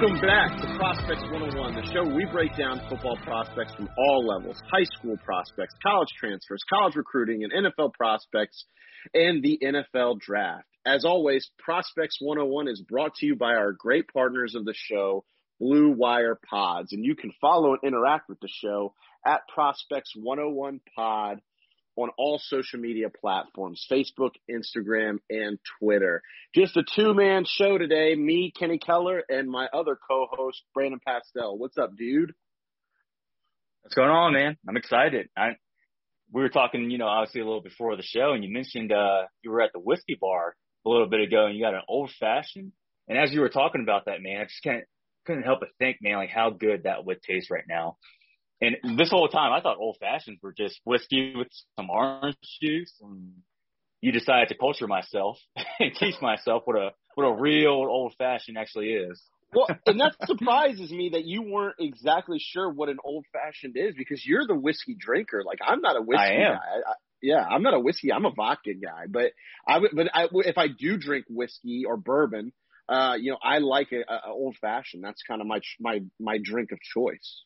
Welcome back to Prospects 101, the show we break down football prospects from all levels high school prospects, college transfers, college recruiting, and NFL prospects, and the NFL draft. As always, Prospects 101 is brought to you by our great partners of the show, Blue Wire Pods. And you can follow and interact with the show at Prospects 101 Pod on all social media platforms Facebook, Instagram, and Twitter. Just a two man show today me, Kenny Keller, and my other co host, Brandon Pastel. What's up, dude? What's going on, man? I'm excited. I, we were talking, you know, obviously a little before the show, and you mentioned uh, you were at the whiskey bar a little bit ago, and you got an old fashioned. And as you were talking about that, man, I just can't couldn't help but think, man, like how good that would taste right now. And this whole time, I thought old fashions were just whiskey with some orange juice. And you decided to culture myself and teach myself what a what a real old fashioned actually is. Well, and that surprises me that you weren't exactly sure what an old fashioned is because you're the whiskey drinker. Like I'm not a whiskey I am. guy. I, yeah, I'm not a whiskey. I'm a vodka guy. But I would, but I, if I do drink whiskey or bourbon, uh, you know, I like a, a old fashioned. That's kind of my my my drink of choice.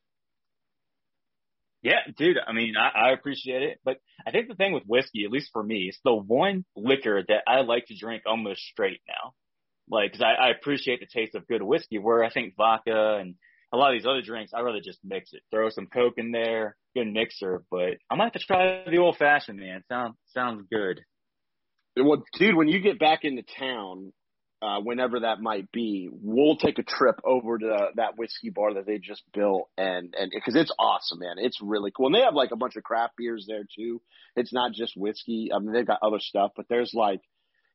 Yeah, dude. I mean, I, I appreciate it, but I think the thing with whiskey, at least for me, it's the one liquor that I like to drink almost straight now. Like, cause I, I appreciate the taste of good whiskey, where I think vodka and a lot of these other drinks, I'd rather just mix it. Throw some Coke in there, good mixer, but I might have to try the old fashioned, man. Sounds, sounds good. Well, dude, when you get back into town, uh, whenever that might be, we'll take a trip over to that whiskey bar that they just built, and and because it's awesome, man, it's really cool. And they have like a bunch of craft beers there too. It's not just whiskey. I mean, they've got other stuff, but there's like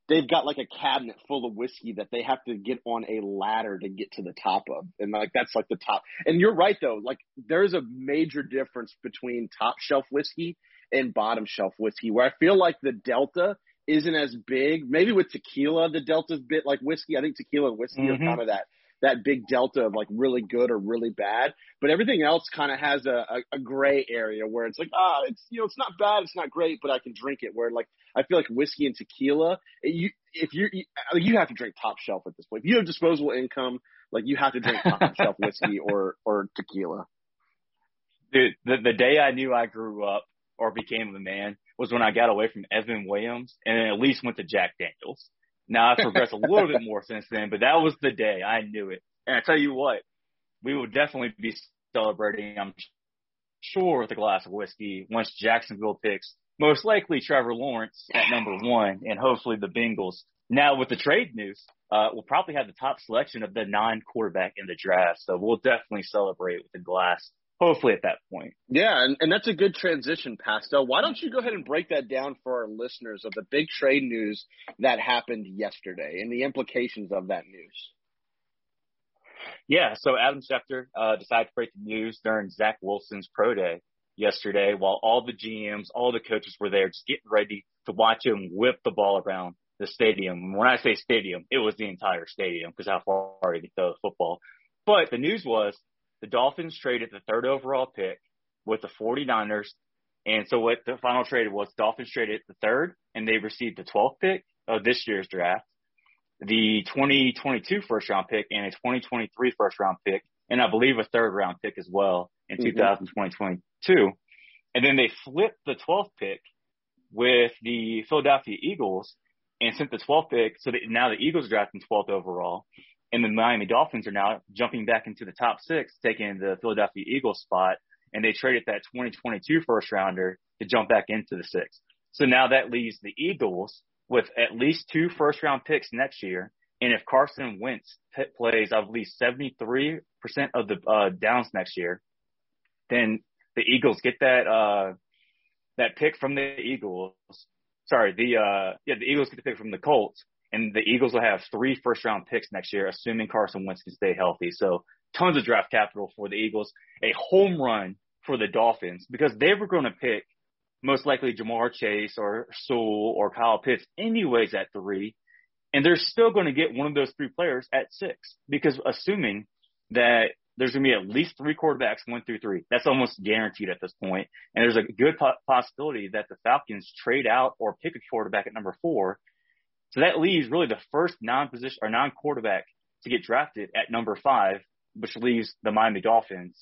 they've got like a cabinet full of whiskey that they have to get on a ladder to get to the top of, and like that's like the top. And you're right though, like there's a major difference between top shelf whiskey and bottom shelf whiskey, where I feel like the delta isn't as big. Maybe with tequila, the delta's bit like whiskey. I think tequila and whiskey Mhm. are kind of that that big delta of like really good or really bad. But everything else kind of has a, a, a gray area where it's like, ah, it's you know, it's not bad, it's not great, but I can drink it. Where like I feel like whiskey and tequila, you if you you, you have to drink top shelf at this point. If you have disposable income, like you have to drink top shelf whiskey or or tequila. Dude, the, the day I knew I grew up or became a man was when I got away from Evan Williams and at least went to Jack Daniels. Now I've progressed a little bit more since then, but that was the day I knew it. And I tell you what, we will definitely be celebrating, I'm sure, with a glass of whiskey once Jacksonville picks most likely Trevor Lawrence at number one and hopefully the Bengals. Now with the trade news, uh, we'll probably have the top selection of the non-quarterback in the draft. So we'll definitely celebrate with a glass, hopefully at that point. Yeah, and, and that's a good transition, Pastel. Why don't you go ahead and break that down for our listeners of the big trade news that happened yesterday and the implications of that news? Yeah, so Adam Schefter uh, decided to break the news during Zach Wilson's pro day yesterday while all the GMs, all the coaches were there just getting ready to watch him whip the ball around the stadium. When I say stadium, it was the entire stadium because how far did he could throw the football. But the news was the Dolphins traded the third overall pick with the 49ers. And so what the final trade was, Dolphins traded the third and they received the 12th pick of this year's draft, the 2022 first round pick and a 2023 first round pick, and I believe a third round pick as well in Mhm. 2022. And then they flipped the 12th pick with the Philadelphia Eagles and sent the 12th pick. So that now the Eagles are drafting 12th overall, and the Miami Dolphins are now jumping back into the top six, taking the Philadelphia Eagles spot, and they traded that 2022 first rounder to jump back into the six. So now that leaves the Eagles with at least two first round picks next year. And if Carson Wentz plays, I believe 73% of the uh, downs next year, then the Eagles get that, uh, that pick from the Eagles. Sorry, the, uh, yeah, the Eagles get the pick from the Colts and the Eagles will have three first round picks next year, assuming Carson Wentz can stay healthy. So tons of draft capital for the Eagles, a home run for the Dolphins because they were going to pick most likely Ja'Marr Chase or Sewell or Kyle Pitts anyways at three. And they're still going to get one of those three players at six because assuming that there's going to be at least three quarterbacks, one through three. That's almost guaranteed at this point. And there's a good po- possibility that the Falcons trade out or pick a quarterback at number four. So that leaves really the first non-position or non-quarterback to get drafted at number five, which leaves the Miami Dolphins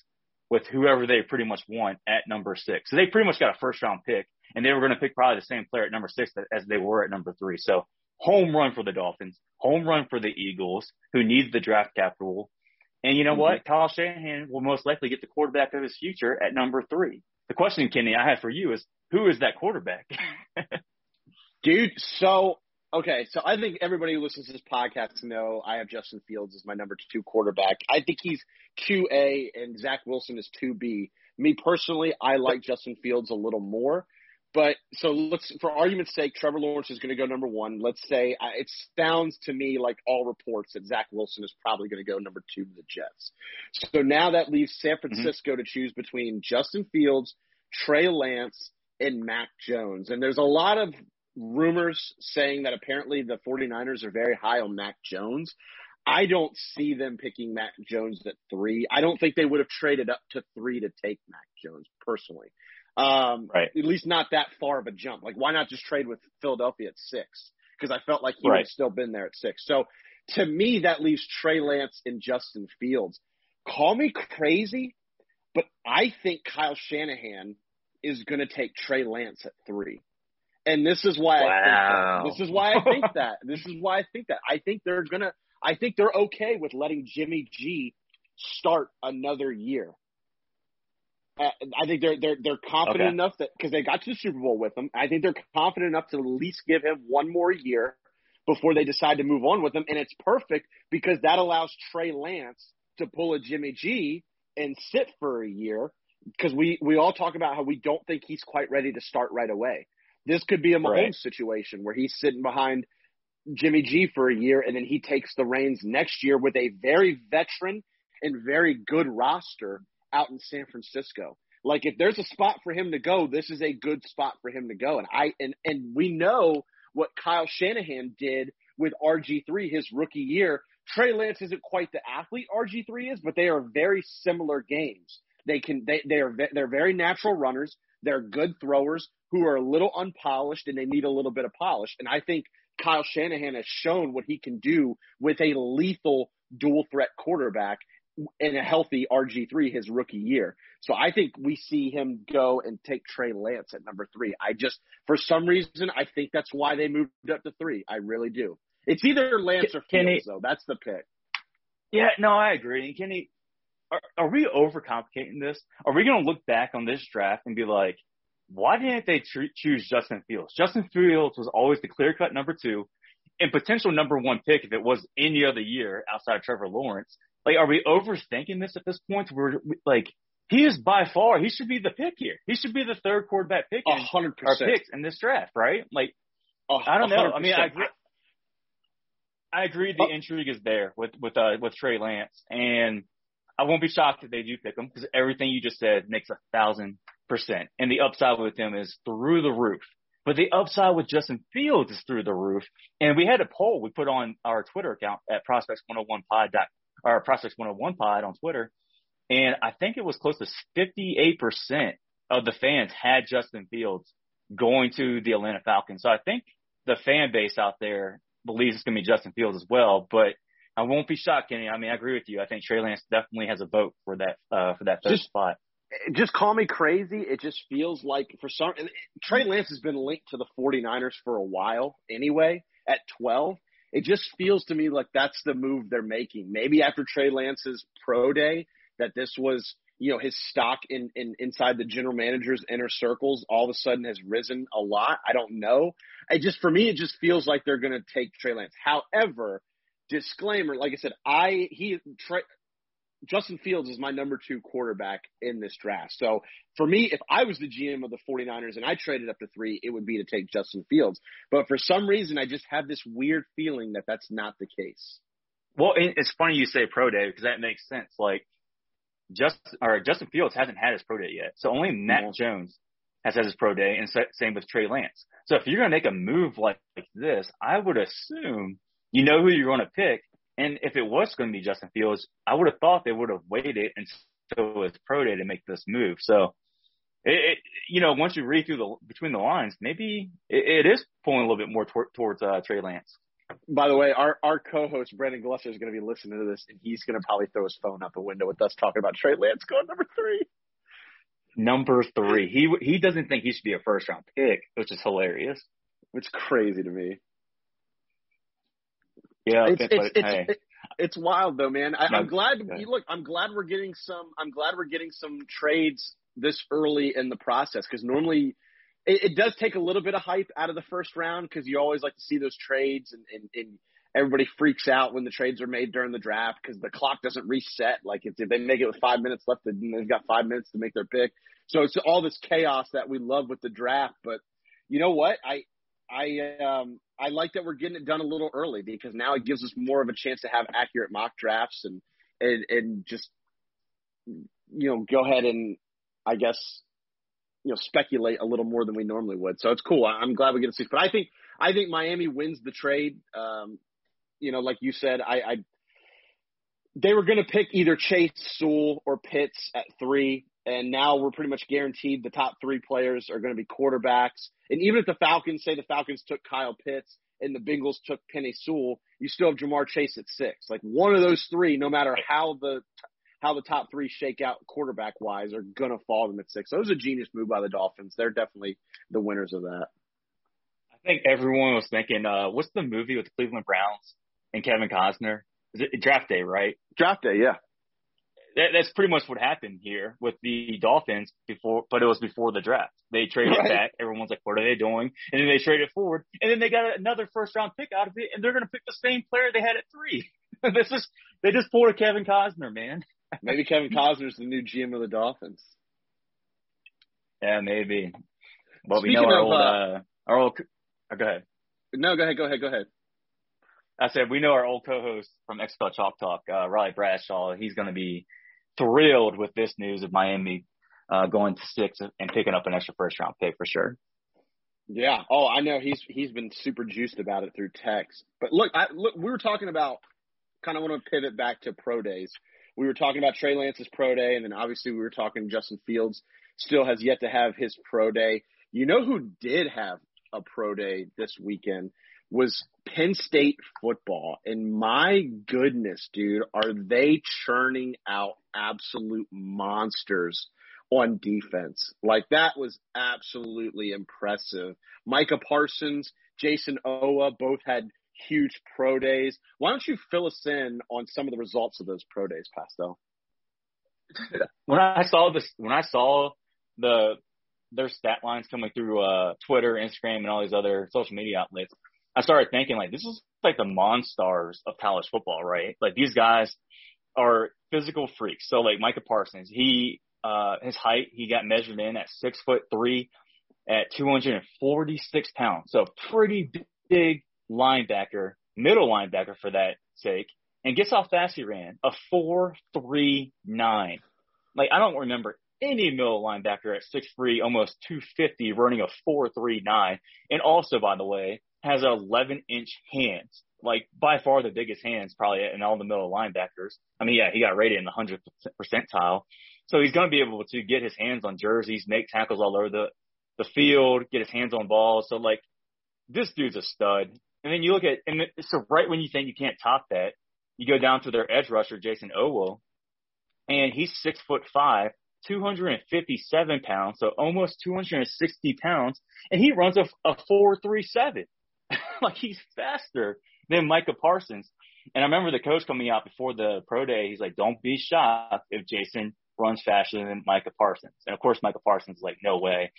with whoever they pretty much want at number six. So they pretty much got a first round pick and they were going to pick probably the same player at number six as they were at number three. So home run for the Dolphins, home run for the Eagles who needs the draft capital. And you know mm-hmm. what? Kyle Shanahan will most likely get the quarterback of his future at number three. The question, Kenny, I have for you is who is that quarterback? Dude, so Okay, so I think everybody who listens to this podcast know I have Justin Fields as my number two quarterback. I think he's two A and Zach Wilson is two B. Me personally, I like Justin Fields a little more. But so let's, for argument's sake, Trevor Lawrence is going to go number one. Let's say uh, it sounds to me like all reports that Zach Wilson is probably going to go number two to the Jets. So now that leaves San mm-hmm. Francisco mm-hmm. to choose between Justin Fields, Trey Lance, and Mac Jones. And there's a lot of rumors saying that apparently the 49ers are very high on Mac Jones. I don't see them picking Mac Jones at three. I don't think they would have traded up to three to take Mac Jones personally. Um, right. At least not that far of a jump. Like, why not just trade with Philadelphia at six? Because I felt like he right. would still been there at six. So to me, that leaves Trey Lance and Justin Fields. Call me crazy, but I think Kyle Shanahan is going to take Trey Lance at three. And this is why wow. I think that. This is why I think that. This is why I think that. I think they're gonna I think they're okay with letting Jimmy G start another year. Uh, I think they're they're they're confident okay. enough that because they got to the Super Bowl with him. I think they're confident enough to at least give him one more year before they decide to move on with him, and it's perfect because that allows Trey Lance to pull a Jimmy G and sit for a year because we we all talk about how we don't think he's quite ready to start right away. This could be a Mahomes right. situation where he's sitting behind Jimmy G for a year and then he takes the reins next year with a very veteran and very good roster out in San Francisco. Like if there's a spot for him to go, this is a good spot for him to go. And I and and we know what Kyle Shanahan did with RG3 his rookie year. Trey Lance isn't quite the athlete RG3 is, but they are very similar games. They can they they are they're very natural runners. They're good throwers who are a little unpolished and they need a little bit of polish. And I think Kyle Shanahan has shown what he can do with a lethal dual threat quarterback in a healthy RG3 his rookie year. So I think we see him go and take Trey Lance at number three. I just, for some reason, I think that's why they moved up to three. I really do. It's either Lance or Fields, though. That's the pick. Yeah, no, I agree. And Kenny, are, are we overcomplicating this? Are we going to look back on this draft and be like, why didn't they tr- choose Justin Fields? Justin Fields was always the clear cut number two and potential number one pick if it was any other year outside of Trevor Lawrence. Like, are we overthinking this at this point? We're like, he is by far, he should be the pick here. He should be the third quarterback pick in, hundred percent picks in this draft, right? Like, I don't know. I mean, I agree. I agree. The intrigue is there with with uh, with Trey Lance, and I won't be shocked if they do pick him because everything you just said makes a thousand percent, and the upside with him is through the roof. But the upside with Justin Fields is through the roof. And we had a poll we put on our Twitter account at Prospects 101 Pod, or Prospects 101 Pod on Twitter. And I think it was close to 58% of the fans had Justin Fields going to the Atlanta Falcons. So I think the fan base out there believes it's going to be Justin Fields as well. But I won't be shocked, Kenny. I mean, I agree with you. I think Trey Lance definitely has a vote for that uh, for that third just, spot. Just call me crazy. It just feels like for some Trey Lance has been linked to the 49ers for a while anyway. at 12, it just feels to me like that's the move they're making. Maybe after Trey Lance's pro day, that this was, you know, his stock in, in inside the general manager's inner circles all of a sudden has risen a lot. I don't know. I just, for me, it just feels like they're going to take Trey Lance. However, disclaimer, like I said, I, he, Trey, Justin Fields is my number two quarterback in this draft. So for me, if I was the GM of the 49ers and I traded up to three, it would be to take Justin Fields. But for some reason, I just have this weird feeling that that's not the case. Well, it's funny you say pro day because that makes sense. Like, just or Justin Fields hasn't had his pro day yet, so only Mac no. Jones has had his pro day, and same with Trey Lance. So if you're going to make a move like, like this, I would assume you know who you're going to pick, and if it was going to be Justin Fields, I would have thought they would have waited until his pro day to make this move. So, it, it you know, once you read through the between the lines, maybe it, it is pulling a little bit more tor- towards uh, Trey Lance. By the way, our, our co-host Brandon Glusser is going to be listening to this, and he's going to probably throw his phone out the window with us talking about Trey Lance going number three. Number three, he he doesn't think he should be a first round pick, which is hilarious. It's crazy to me. Yeah, it's it's it's, hey. it's, it's wild though, man. I, I'm glad. You look, I'm glad we're getting some. I'm glad we're getting some trades this early in the process because normally it, it, does take a little bit of hype out of the first round because you always like to see those trades and, and, and everybody freaks out when the trades are made during the draft because the clock doesn't reset. Like if, if they make it with five minutes left, then they've got five minutes to make their pick. So it's all this chaos that we love with the draft. But you know what? I I um I like that we're getting it done a little early because now it gives us more of a chance to have accurate mock drafts and and and just you know go ahead and I guess you know speculate a little more than we normally would. So it's cool. I'm glad we get to see. But I think I think Miami wins the trade. Um, you know, like you said, I, I they were going to pick either Chase Sewell or Pitts at three and now we're pretty much guaranteed the top three players are going to be quarterbacks. And even if the Falcons say the Falcons took Kyle Pitts and the Bengals took Penei Sewell, you still have Ja'Marr Chase at six. Like one of those three, no matter how the how the top three shake out quarterback wise, are gonna fall them at six. So it was a genius move by the Dolphins. They're definitely the winners of that. I think everyone was thinking, uh, what's the movie with the Cleveland Browns and Kevin Costner? Is it Draft Day, right? Draft Day, yeah that, that's pretty much what happened here with the Dolphins before, but it was before the draft. They traded right. back. Everyone's like, what are they doing? And then they traded forward, and then they got another first round pick out of it, and they're going to pick the same player they had at three. this is they just pulled a Kevin Costner, man. maybe Kevin Costner's the new GM of the Dolphins. Yeah, maybe. Well, Speaking we know our of, old, uh, our old. Oh, go ahead. No, go ahead. Go ahead. Go ahead. I said we know our old co-host from XFL Chalk Talk, uh, Riley Bradshaw. He's going to be thrilled with this news of Miami uh, going to six and picking up an extra first round pick for sure. Yeah. Oh, I know he's he's been super juiced about it through text. But look, I, look, we were talking about kind of want to pivot back to pro days. We were talking about Trey Lance's pro day, and then obviously we were talking Justin Fields still has yet to have his pro day. You know who did have a pro day this weekend was Penn State football. And my goodness, dude, are they churning out absolute monsters on defense? Like that was absolutely impressive. Micah Parsons, Jayson Oweh both had huge pro days. Why don't you fill us in on some of the results of those pro days, Pastel? When I saw this, when I saw the their stat lines coming through uh, Twitter, Instagram, and all these other social media outlets, I started thinking like this is like the monstars of college football, right? Like these guys are physical freaks. So like Micah Parsons, he uh his height he got measured in at six foot three at 246 pounds. So pretty big linebacker, middle linebacker for that sake. And guess how fast he ran? A four three nine. Like I don't remember any middle linebacker at six three, almost 250, running a four three nine. And also, by the way, has 11 inch hands, like by far the biggest hands probably in all the middle linebackers. I mean, yeah, he got rated in the 100 percentile. So he's going to be able to get his hands on jerseys, make tackles all over the, the field, get his hands on balls. So like this dude's a stud. And then you look at, and so right when you think you can't top that, you go down to their edge rusher, Jayson Oweh, and he's six foot five, 257 pounds, so almost 260 pounds, and he runs a, a 437. like he's faster than Micah Parsons. And I remember the coach coming out before the pro day. He's like, "Don't be shocked if Jayson runs faster than Micah Parsons." And of course, Micah Parsons is like, "No way."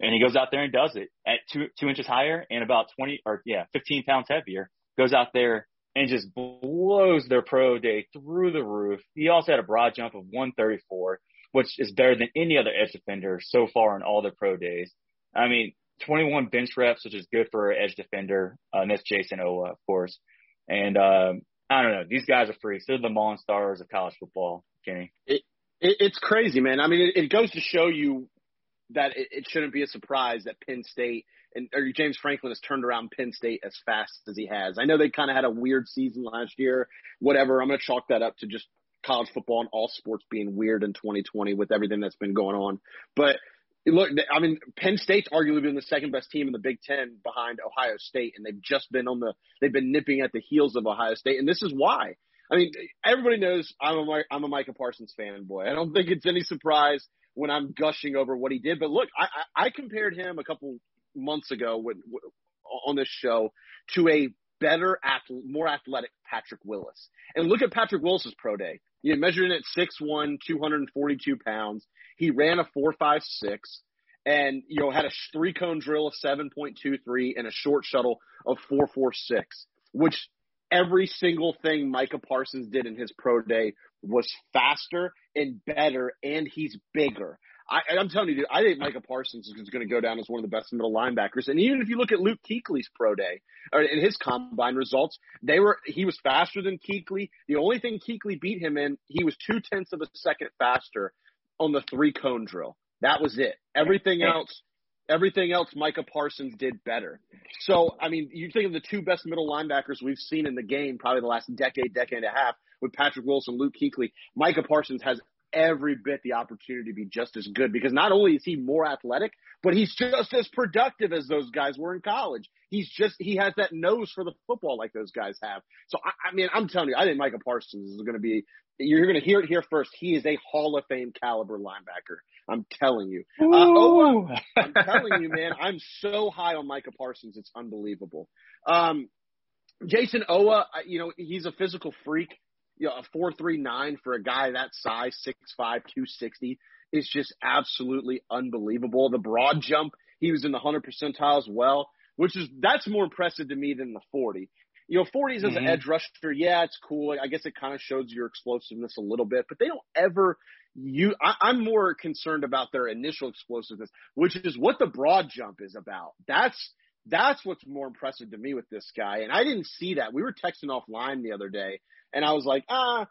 And he goes out there and does it at two two inches higher and about twenty or yeah, fifteen pounds heavier. Goes out there and just blows their pro day through the roof. He also had a broad jump of 134, which is better than any other edge defender so far in all their pro days. I mean, 21 bench reps, which is good for an edge defender. Uh, and that's Jayson Oweh, of course. And um, I don't know. These guys are freaks. They're the monsters of college football, Kenny. It, it, it's crazy, man. I mean, it, it goes to show you that it, it shouldn't be a surprise that Penn State and or James Franklin has turned around Penn State as fast as he has. I know they kind of had a weird season last year. Whatever. I'm going to chalk that up to just college football and all sports being weird in 2020 with everything that's been going on. But look, I mean, Penn State's arguably been the second best team in the Big Ten behind Ohio State, and they've just been on the they've been nipping at the heels of Ohio State, and this is why. I mean, everybody knows I'm a I'm a Micah Parsons fanboy. I don't think it's any surprise when I'm gushing over what he did. But look, I I, I compared him a couple months ago with, on this show to a better, more athletic Patrick Willis. And look at Patrick Willis's pro day. You measured in at 6'1", 242 pounds. He ran a 4.56 and, you know, had a three cone drill of 7.23 and a short shuttle of 4.46, which every single thing Micah Parsons did in his pro day was faster and better, and he's bigger. I, I'm telling you, dude, I think Micah Parsons is going to go down as one of the best middle linebackers. And even if you look at Luke Kuechly's pro day or in his combine results, they were he was faster than Kuechly. The only thing Kuechly beat him in, he was two tenths of a second faster on the three cone drill. That was it. Everything else, everything else, Micah Parsons did better. So, I mean, you think of the two best middle linebackers we've seen in the game, probably the last decade, decade and a half, with Patrick Wilson, Luke Kuechly. Micah Parsons has every bit the opportunity to be just as good because not only is he more athletic, but he's just as productive as those guys were in college. He's just he has that nose for the football like those guys have. So I, I mean, I'm telling you, I think Micah Parsons is going to be. You're going to hear it here first. He is a Hall of Fame caliber linebacker. I'm telling you. Uh, oh, I'm telling you, man. I'm so high on Micah Parsons. It's unbelievable. Um, Jayson Oweh, you know, he's a physical freak you know, a four three nine for a guy that size, six five, two sixty, is just absolutely unbelievable. The broad jump, he was in the hundred percentile as well, which is that's more impressive to me than the forty. You know, 40s as mm-hmm. an edge rusher, yeah, it's cool. I guess it kind of shows your explosiveness a little bit, but they don't ever you I, I'm more concerned about their initial explosiveness, which is what the broad jump is about. That's that's what's more impressive to me with this guy. And I didn't see that. We were texting offline the other day and I was like, ah,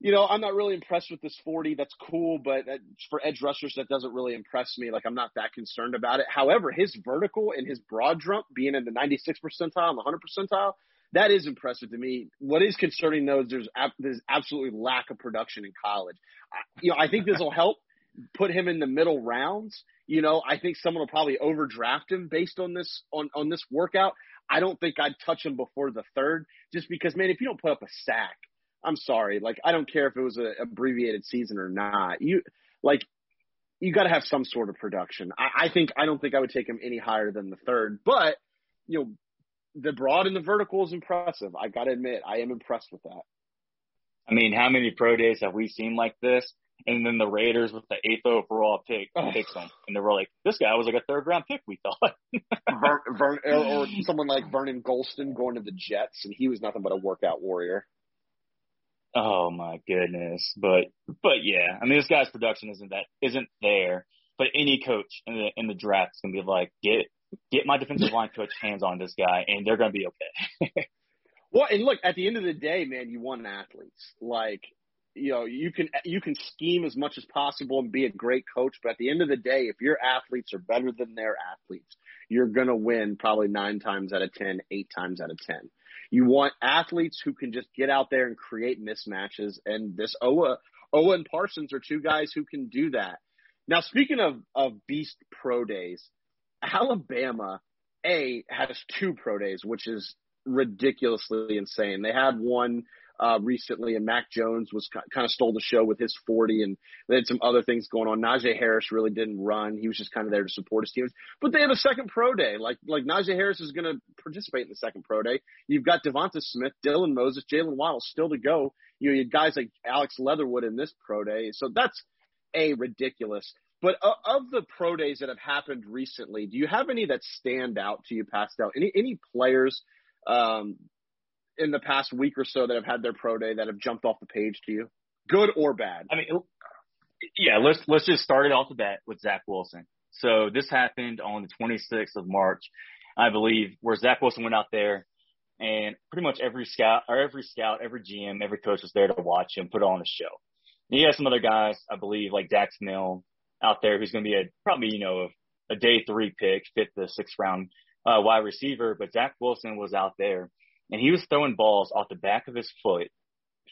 you know, I'm not really impressed with this 40. That's cool, but for edge rushers, that doesn't really impress me. Like, I'm not that concerned about it. However, his vertical and his broad jump being in the 96 percentile and the 100 percentile, that is impressive to me. What is concerning though is there's ab- there's absolutely lack of production in college. I, you know, I think this will help put him in the middle rounds. You know, I think someone will probably overdraft him based on this on on this workout. I don't think I'd touch him before the third, just because, man, if you don't put up a sack, I'm sorry. Like, I don't care if it was an abbreviated season or not. You like, you got to have some sort of production. I, I think I don't think I would take him any higher than the third, but you know, the broad and the vertical is impressive. I got to admit, I am impressed with that. I mean, how many pro days have we seen like this? And then the Raiders with the eighth overall pick picks him, and they were like, "This guy was like a third round pick." We thought. Vern, Vern, or someone like Vernon Gholston going to the Jets, and he was nothing but a workout warrior. Oh my goodness, but but yeah, I mean, this guy's production isn't that isn't there. But any coach in the in the draft is gonna be like, get get my defensive line coach hands on this guy, and they're gonna be okay. well, and look, at the end of the day, man, you want athletes. Like you know you can you can scheme as much as possible and be a great coach but at the end of the day if your athletes are better than their athletes you're going to win probably nine times out of ten eight times out of ten. You want athletes who can just get out there and create mismatches and this Oweh Oweh and Parsons are two guys who can do that. Now speaking of of beast pro days Alabama a has two pro days which is ridiculously insane. They had one uh, recently, and Mac Jones was kind of stole the show with his 40, and they had some other things going on. Najee Harris really didn't run; he was just kind of there to support his teams. But they have a second pro day. Like like Najee Harris is going to participate in the second pro day. You've got DeVonta Smith, Dylan Moses, Jaylen Waddle still to go. You know, you guys like Alex Leatherwood in this pro day, so that's a ridiculous. But of the pro days that have happened recently, do you have any that stand out to you, Pastel? Any any players um, in the past week or so that have had their pro day that have jumped off the page to you, good or bad? I mean, yeah. Let's let's just start it off the bat with Zach Wilson. So this happened on the 26th of March, I believe, where Zach Wilson went out there, and pretty much every scout or every scout, every GM, every coach was there to watch him put on a show. And he has some other guys, I believe, like Dax Milne out there who's going to be a probably you know a, a day three pick, fifth to sixth round uh, wide receiver. But Zach Wilson was out there, and he was throwing balls off the back of his foot,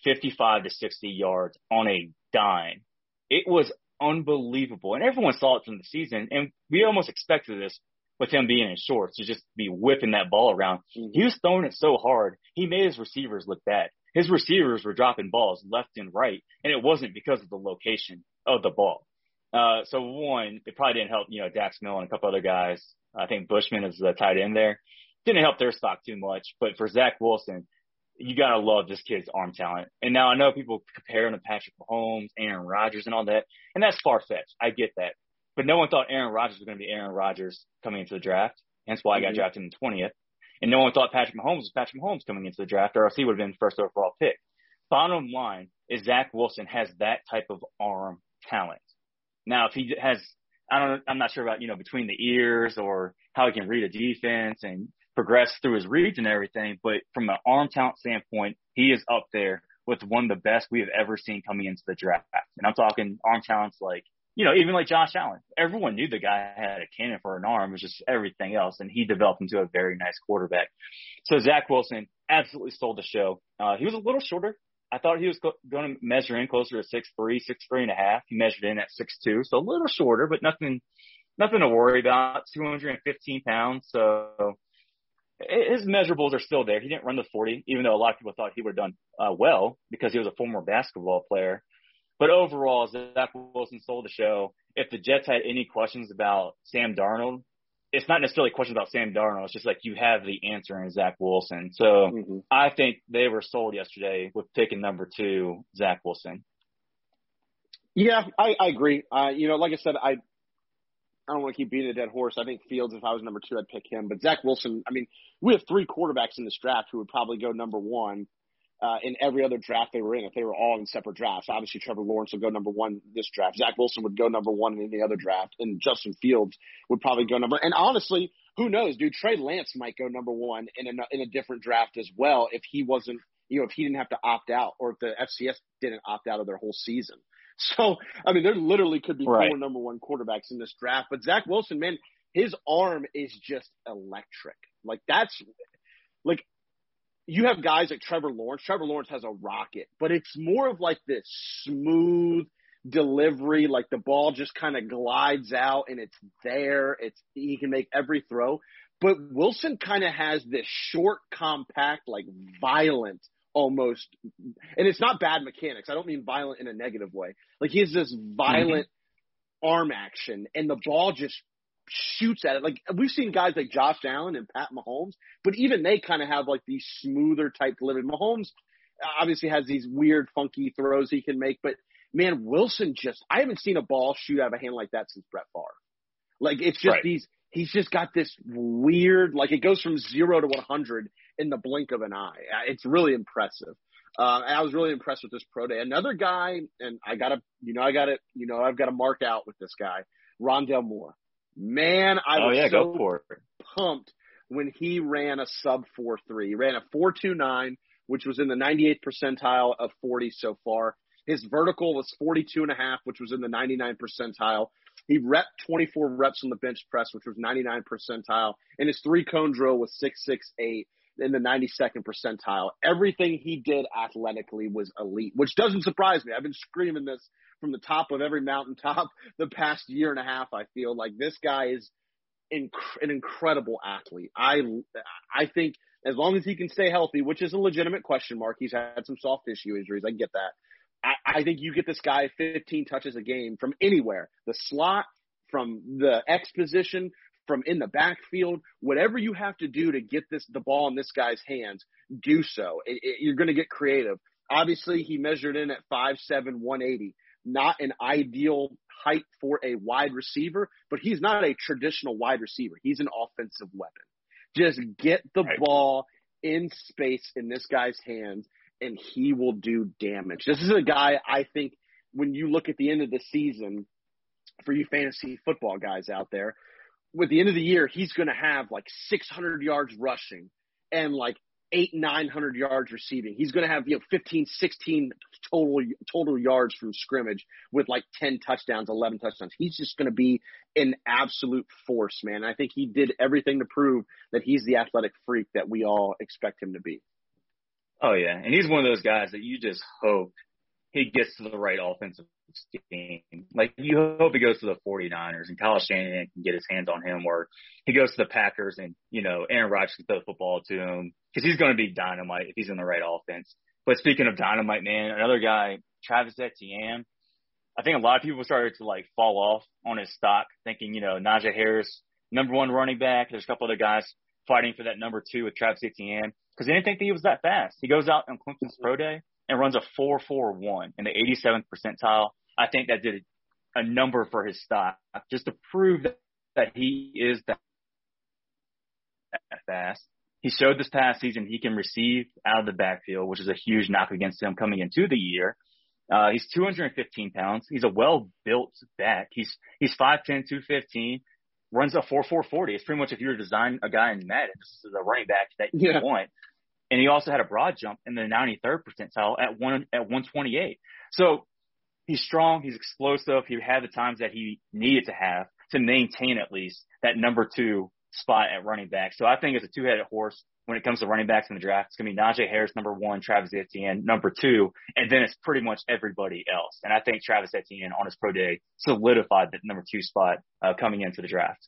55 to 60 yards on a dime. It was unbelievable, and everyone saw it from the season, and we almost expected this with him being in shorts to just be whipping that ball around. Mm-hmm. He was throwing it so hard, he made his receivers look bad. His receivers were dropping balls left and right, and it wasn't because of the location of the ball. Uh, so one, it probably didn't help, you know, Dax Milne and a couple other guys. I think Bushman is the tight end there. Didn't help their stock too much, but for Zach Wilson, you gotta love this kid's arm talent. And now I know people compare him to Patrick Mahomes, Aaron Rodgers, and all that, and that's far fetched. I get that, but no one thought Aaron Rodgers was going to be Aaron Rodgers coming into the draft. Hence why I got mm-hmm. drafted in the twentieth. And no one thought Patrick Mahomes was Patrick Mahomes coming into the draft, or else he would have been first overall pick. Bottom line is Zach Wilson has that type of arm talent. Now, if he has, I don't, I'm not sure about, you know, between the ears or how he can read a defense and progress through his reads and everything, but from an arm talent standpoint, he is up there with one of the best we have ever seen coming into the draft. And I'm talking arm talents like, you know, even like Josh Allen. Everyone knew the guy had a cannon for an arm. It was just everything else. And he developed into a very nice quarterback. So Zach Wilson absolutely stole the show. Uh, he was a little shorter I thought he was go- going to measure in closer to six three, six three and a half. He measured in at six two, so a little shorter, but nothing, nothing to worry about. 215 pounds, so his measurables are still there. He didn't run the 40, even though a lot of people thought he would have done uh, well because he was a former basketball player. But overall, Zach Wilson sold the show. If the Jets had any questions about Sam Darnold, it's not necessarily questions about Sam Darnold. It's just like you have the answer in Zach Wilson. So mm-hmm. I think they were sold yesterday with picking number two, Zach Wilson. Yeah, I, I agree. Uh, you know, like I said, I I don't want to keep beating a dead horse. I think Fields, if I was number two, I'd pick him. But Zach Wilson, I mean, we have three quarterbacks in this draft who would probably go number one uh, in every other draft they were in if they were all in separate drafts. Obviously, Trevor Lawrence would go number one this draft. Zach Wilson would go number one in any other draft, and Justin Fields would probably go number. And honestly, who knows, dude? Trey Lance might go number one in a in a different draft as well if he wasn't, you know, if he didn't have to opt out or if the FCS didn't opt out of their whole season. So, I mean, there literally could be right. four number one quarterbacks in this draft. But Zach Wilson, man, his arm is just electric. Like that's like you have guys like Trevor Lawrence. Trevor Lawrence has a rocket, but it's more of like this smooth delivery, like the ball just kind of glides out and it's there. It's he can make every throw. But Wilson kind of has this short, compact, like violent almost and it's not bad mechanics. I don't mean violent in a negative way. Like he has this violent mm-hmm. arm action and the ball just shoots at it. Like we've seen guys like Josh Allen and Pat Mahomes, but even they kind of have like these smoother type delivery. Mahomes obviously has these weird, funky throws he can make, but man, Wilson just I haven't seen a ball shoot out of a hand like that since Brett Favre. Like it's just right. these he's just got this weird like it goes from zero to one hundred in the blink of an eye. It's really impressive. Uh, I was really impressed with this pro day. Another guy, and I gotta, you know, I got to, you know, I've got to mark out with this guy, Rondale Moore. Man, I oh, was yeah, so pumped when he ran a sub four three. He ran a four two nine, which was in the 98th percentile of 40 so far. His vertical was 42 and a half, which was in the 99 percentile. He rep 24 reps on the bench press, which was 99 percentile, and his three cone drill was 668 in the 92nd percentile. Everything he did athletically was elite, which doesn't surprise me. I've been screaming this from the top of every mountaintop the past year and a half. I feel like this guy is inc- an incredible athlete. I I think as long as he can stay healthy, which is a legitimate question mark. He's had some soft tissue injuries. I get that. I, I think you get this guy 15 touches a game from anywhere, the slot, from the X position, from in the backfield, whatever you have to do to get this the ball in this guy's hands, do so. It, it, you're going to get creative. Obviously, he measured in at 5'7", 180. Not an ideal height for a wide receiver, but he's not a traditional wide receiver. He's an offensive weapon. Just get the right. ball in space in this guy's hands, and he will do damage. This is a guy I think when you look at the end of the season, for you fantasy football guys out there, with the end of the year, he's going to have like 600 yards rushing and like eight, 900 yards receiving. He's going to have, you know, 15, 16 total, total yards from scrimmage with like 10 touchdowns, 11 touchdowns. He's just going to be an absolute force, man. I think he did everything to prove that he's the athletic freak that we all expect him to be. Oh yeah. And he's one of those guys that you just hope he gets to the right offensive scheme. Like you hope he goes to the 49ers and Kyle Shanahan can get his hands on him or he goes to the Packers and, you know, Aaron Rodgers can throw the football to him because he's going to be dynamite if he's in the right offense. But speaking of dynamite, man, another guy, Travis Etienne, I think a lot of people started to like fall off on his stock thinking, you know, Najee Harris, number one running back. There's a couple other guys fighting for that number two with Travis Etienne because they didn't think that he was that fast. He goes out on Clemson's pro day and runs a 4.41 in the 87th percentile. I think that did a number for his stock just to prove that, that he is that fast. He showed this past season he can receive out of the backfield, which is a huge knock against him coming into the year. Uh, he's 215 pounds. He's a well-built back. He's he's 5'10", 215, runs a 4.440. It's pretty much if you were to design a guy in Madden, this is a running back that you yeah. want. And he also had a broad jump in the 93rd percentile at one at 128. So he's strong, he's explosive. He had the times that he needed to have to maintain at least that number two spot at running back. So I think it's a two-headed horse when it comes to running backs in the draft. It's going to be Najee Harris, number one, Travis Etienne, number two, and then it's pretty much everybody else. And I think Travis Etienne on his pro day solidified that number two spot uh, coming into the draft.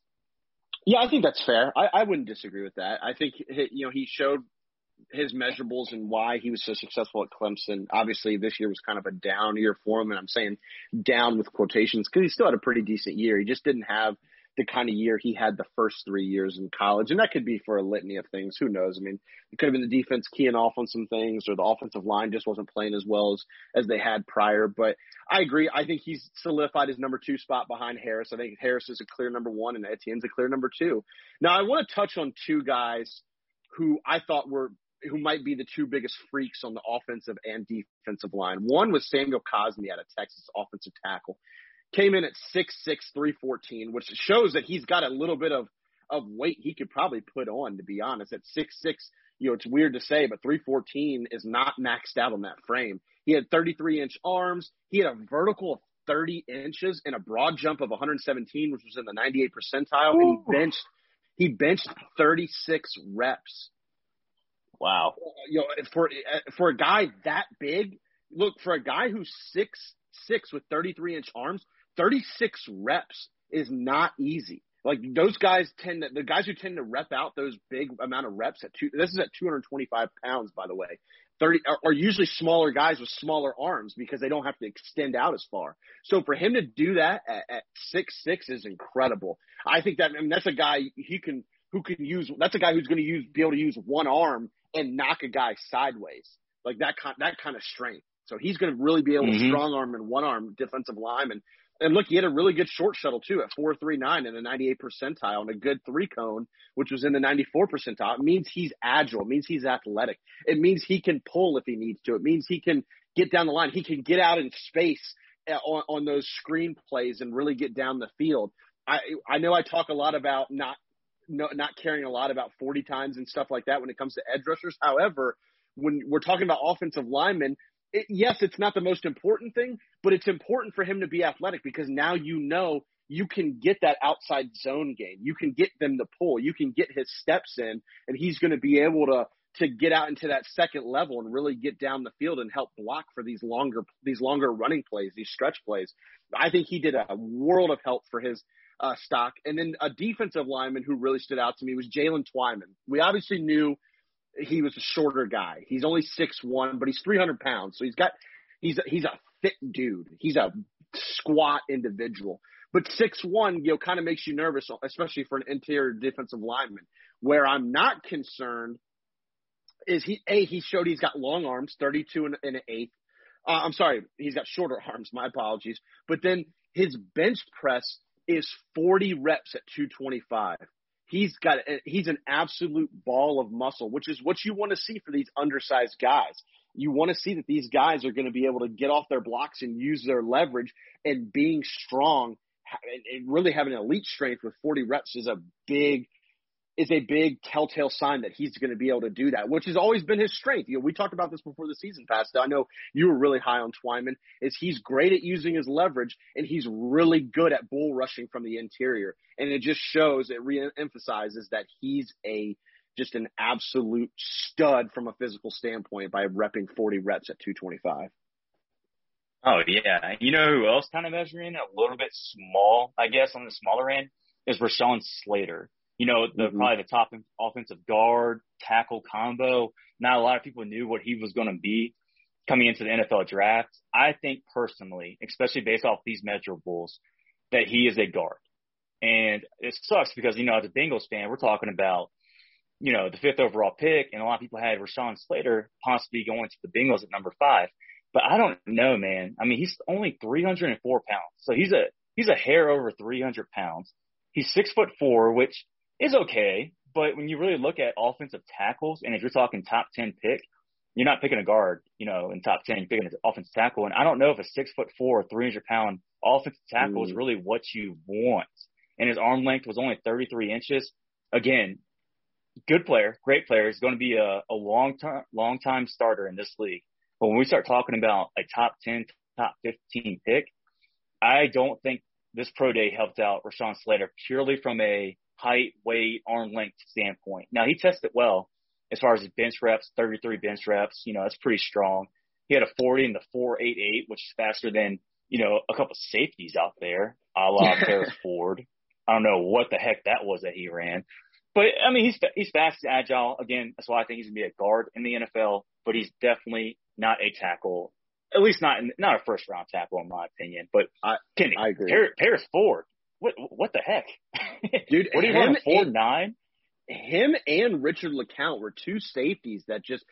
Yeah, I think that's fair. I, I wouldn't disagree with that. I think you know he showed his measurables and why he was so successful at Clemson. Obviously, this year was kind of a down year for him, and I'm saying down with quotations because he still had a pretty decent year. He just didn't have the kind of year he had the first three years in college, and that could be for a litany of things. Who knows? I mean, it could have been the defense keying off on some things, or the offensive line just wasn't playing as well as as they had prior. But I agree. I think he's solidified his number two spot behind Harris. I think Harris is a clear number one, and Etienne's a clear number two. Now, I want to touch on two guys who I thought were who might be the two biggest freaks on the offensive and defensive line. One was Samuel Cosmi out of Texas, offensive tackle. Came in at 6'6", 314, which shows that he's got a little bit of, of weight he could probably put on, to be honest. At 6'6", you know, it's weird to say, but 314 is not maxed out on that frame. He had 33 inch arms. He had a vertical of 30 inches and a broad jump of 117, which was in the 98 percentile. Ooh. And he benched, he benched 36 reps Wow. You know, for for a guy that big, look for a guy who's six six with 33 inch arms, 36 reps is not easy. Like those guys tend to, the guys who tend to rep out those big amount of reps at two, this is at 225 pounds, by the way. 30 are, are usually smaller guys with smaller arms because they don't have to extend out as far. So for him to do that at, at six six is incredible. I think that I mean that's a guy he can who can use that's a guy who's going to use be able to use one arm and knock a guy sideways, like that kind that kind of strength. So he's going to really be able mm-hmm. to strong arm and one arm defensive lineman. And look, he had a really good short shuttle too at 4.39 in the 98 percentile and a good three cone, which was in the 94 percentile. It means he's agile. It means he's athletic. It means he can pull if he needs to. It means he can get down the line. He can get out in space uh, on, on those screen plays and really get down the field. I I know I talk a lot about not no, not caring a lot about 40 times and stuff like that when it comes to edge rushers. However, when we're talking about offensive linemen, it, yes, it's not the most important thing, but it's important for him to be athletic because now you know you can get that outside zone game. You can get them to pull. You can get his steps in, and he's going to be able to to get out into that second level and really get down the field and help block for these longer these longer running plays, these stretch plays. I think he did a world of help for his uh, stock. And then a defensive lineman who really stood out to me was Jaylen Twyman. We obviously knew he was a shorter guy. He's only six one, but he's 300 pounds. So he's got, he's a, he's a fit dude. He's a squat individual. But six one, you know, kind of makes you nervous, especially for an interior defensive lineman. Where I'm not concerned is he a he showed he's got long arms, 32 and, and an eighth. Uh, I'm sorry, he's got shorter arms. My apologies. But then his bench press is 40 reps at 225. He's got eh, he's an absolute ball of muscle, which is what you want to see for these undersized guys. You want to see that these guys are going to be able to get off their blocks and use their leverage and being strong and really having elite strength with 40 reps is a big is a big telltale sign that he's going to be able to do that, which has always been his strength. You know, we talked about this before the season passed. I know you were really high on Twyman. Is he's great at using his leverage and he's really good at bull rushing from the interior, and it just shows it re-emphasizes that he's a just an absolute stud from a physical standpoint by repping 40 reps at 225. Oh yeah, you know who else kind of measuring a little bit small, I guess, on the smaller end is Rashawn Slater you know, the mm-hmm. probably the top offensive guard tackle combo. Not a lot of people knew what he was going to be coming into the NFL draft. I think personally, especially based off these measurables, that he is a guard. And it sucks because, you know, as a Bengals fan, we're talking about, you know, the fifth overall pick, and a lot of people had Rashawn Slater possibly going to the Bengals at number five. But I don't know, man. I mean, he's only 304 pounds. So he's a, he's a hair over 300 pounds. He's six foot four, which is okay. But when you really look at offensive tackles, and if you're talking top 10 pick, you're not picking a guard, you know, in top 10, you're picking an offensive tackle. And I don't know if a six foot four, 300 pound offensive tackle mm. is really what you want. And his arm length was only 33 inches. Again, good player, great player. He's going to be a, a long term, long time starter in this league. But when we start talking about a top 10, top 15 pick, I don't think this pro day helped out Rashawn Slater purely from a height, weight, arm length standpoint. Now he tested well as far as his bench reps, 33 bench reps. You know, that's pretty strong. He had a 40 in the 488, which is faster than, you know, a couple safeties out there, a la Paris Ford. I don't know what the heck that was that he ran. But I mean, he's he's fast, he's agile. Again, that's why I think he's gonna be a guard in the NFL. But he's definitely not a tackle, at least not in, not a first round tackle in my opinion. But I, Kenny, I agree. Paris, Paris Ford, what what the heck, dude? what are you running four nine? Him and Richard LeCounte were two safeties that just.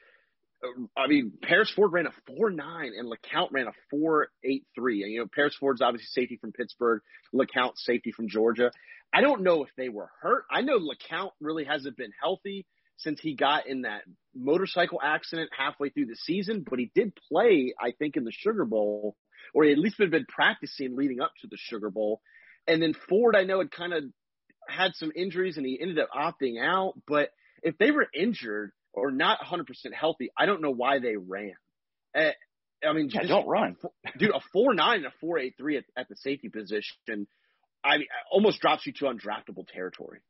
Uh, I mean, Paris Ford ran a four nine and LeCounte ran a four eight three. And you know, Paris Ford's obviously safety from Pittsburgh, LeCounte safety from Georgia. I don't know if they were hurt. I know LeCounte really hasn't been healthy since he got in that motorcycle accident halfway through the season, but he did play, I think, in the Sugar Bowl, or he at least had been practicing leading up to the Sugar Bowl. And then Ford, I know, had kind of had some injuries and he ended up opting out. But if they were injured or not 100% healthy, I don't know why they ran. Uh, I mean, yeah, don't run, dude. A four nine and a four eight three at, at the safety position, I mean, almost drops you to undraftable territory.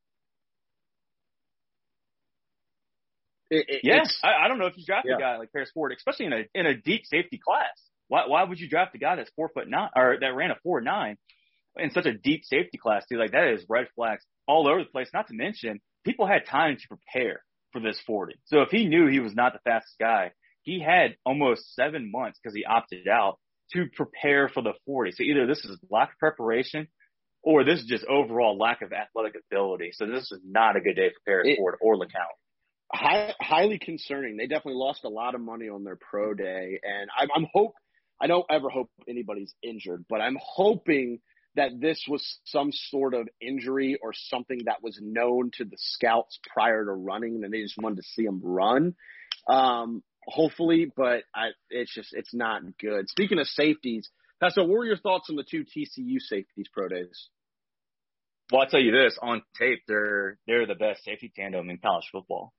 It, it, yeah, I, I, don't know if you draft yeah. a guy like Paris Ford, especially in a in a deep safety class. Why why would you draft a guy that's four foot nine or that ran a four nine in such a deep safety class too. Like that is red flags all over the place. Not to mention people had time to prepare for this 40. So if he knew he was not the fastest guy, he had almost seven months because he opted out to prepare for the 40. So either this is lack of preparation or this is just overall lack of athletic ability. So this is not a good day for Paris it, Ford or LeCounte. High, highly concerning. They definitely lost a lot of money on their pro day, and I'm, I'm hope. I don't ever hope anybody's injured, but I'm hoping that this was some sort of injury or something that was known to the scouts prior to running, and they just wanted to see him run. Um, hopefully, but I, it's just it's not good. Speaking of safeties, Pastor, what were your thoughts on the two TCU safeties pro days? Well, I'll tell you this: on tape, they're they're the best safety tandem in college football,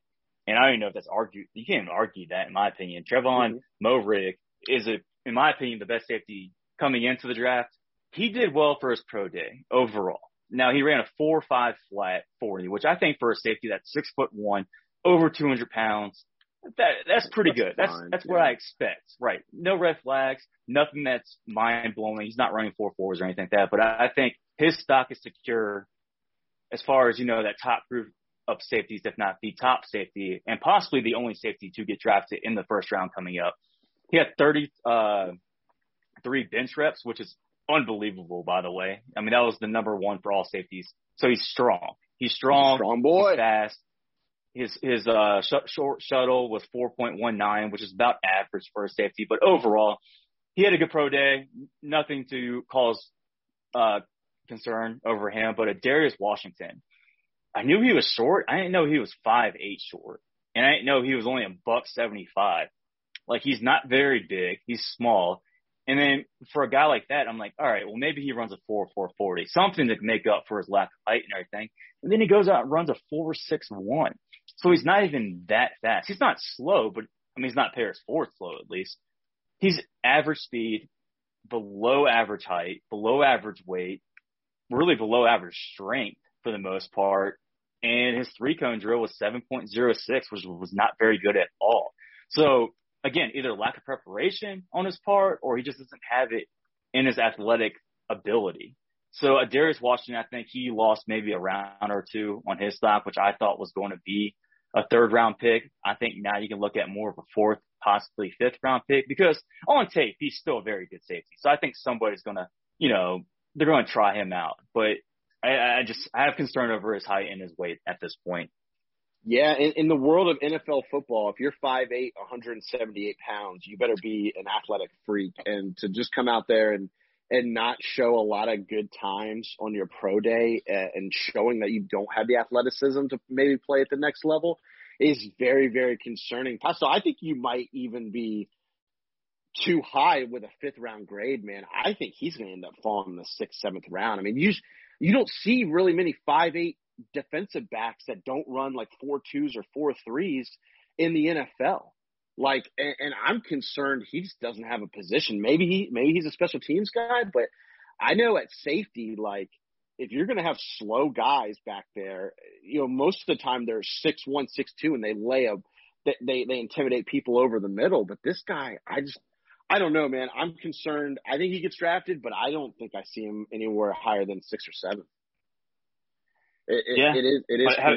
and I don't even know if that's argued. You can't argue that, in my opinion. Trevon mm-hmm. Is, a, in my opinion, the best safety coming into the draft he did well for his pro day overall. Now he ran a four five flat forty, which I think for a safety that's six foot one, over two hundred pounds, that that's pretty that's good. Fine, that's that's yeah. what I expect. Right. No red flags, nothing that's mind blowing. He's not running four fours or anything like that. But I, I think his stock is secure as far as, you know, that top group of safeties, if not the top safety, and possibly the only safety to get drafted in the first round coming up. He had 30, uh, three bench reps, which is unbelievable, by the way. I mean, that was the number one for all safeties. So he's strong. He's strong. Strong boy. He's fast. His his uh sh- short shuttle was 4.19, which is about average for a safety. But overall, he had a good pro day. Nothing to cause uh concern over him. But Ar'Darius Washington, I knew he was short. I didn't know he was five eight short, and I didn't know he was only a buck 75. Like he's not very big. He's small. And then for a guy like that, I'm like, all right, well maybe he runs a four four forty, something to make up for his lack of height and everything. And then he goes out and runs a four six one. So he's not even that fast. He's not slow, but I mean he's not Paris Ford slow at least. He's average speed, below average height, below average weight, really below average strength for the most part. And his three cone drill was 7.06, which was not very good at all. So again, either lack of preparation on his part or he just doesn't have it in his athletic ability. So uh, Darius Washington, I think he lost maybe a round or two on his stock, which I thought was going to be a third round pick. I think now you can look at more of a fourth, possibly fifth round pick because on tape, he's still a very good safety. So I think somebody's going to, you know, they're going to try him out, but I, I just, I have concern over his height and his weight at this point. Yeah, in, in the world of NFL football, if you're 5'8", 178 pounds, you better be an athletic freak. And to just come out there and and not show a lot of good times on your pro day and showing that you don't have the athleticism to maybe play at the next level is very, very concerning. So I think you might even be too high with a fifth round grade, man. I think he's going to end up falling in the sixth, seventh round. I mean, you you don't see really many five eight defensive backs that don't run like four twos or four threes in the NFL. Like, and, and I'm concerned he just doesn't have a position. Maybe he, maybe he's a special teams guy, but I know at safety, like, if you're going to have slow guys back there, you know, most of the time they're six one, six two, and they lay a, they they intimidate people over the middle. But this guy, I just, I don't know, man. I'm concerned. I think he gets drafted, but I don't think I see him anywhere higher than six or seven. It, it, yeah. it is. It is. How,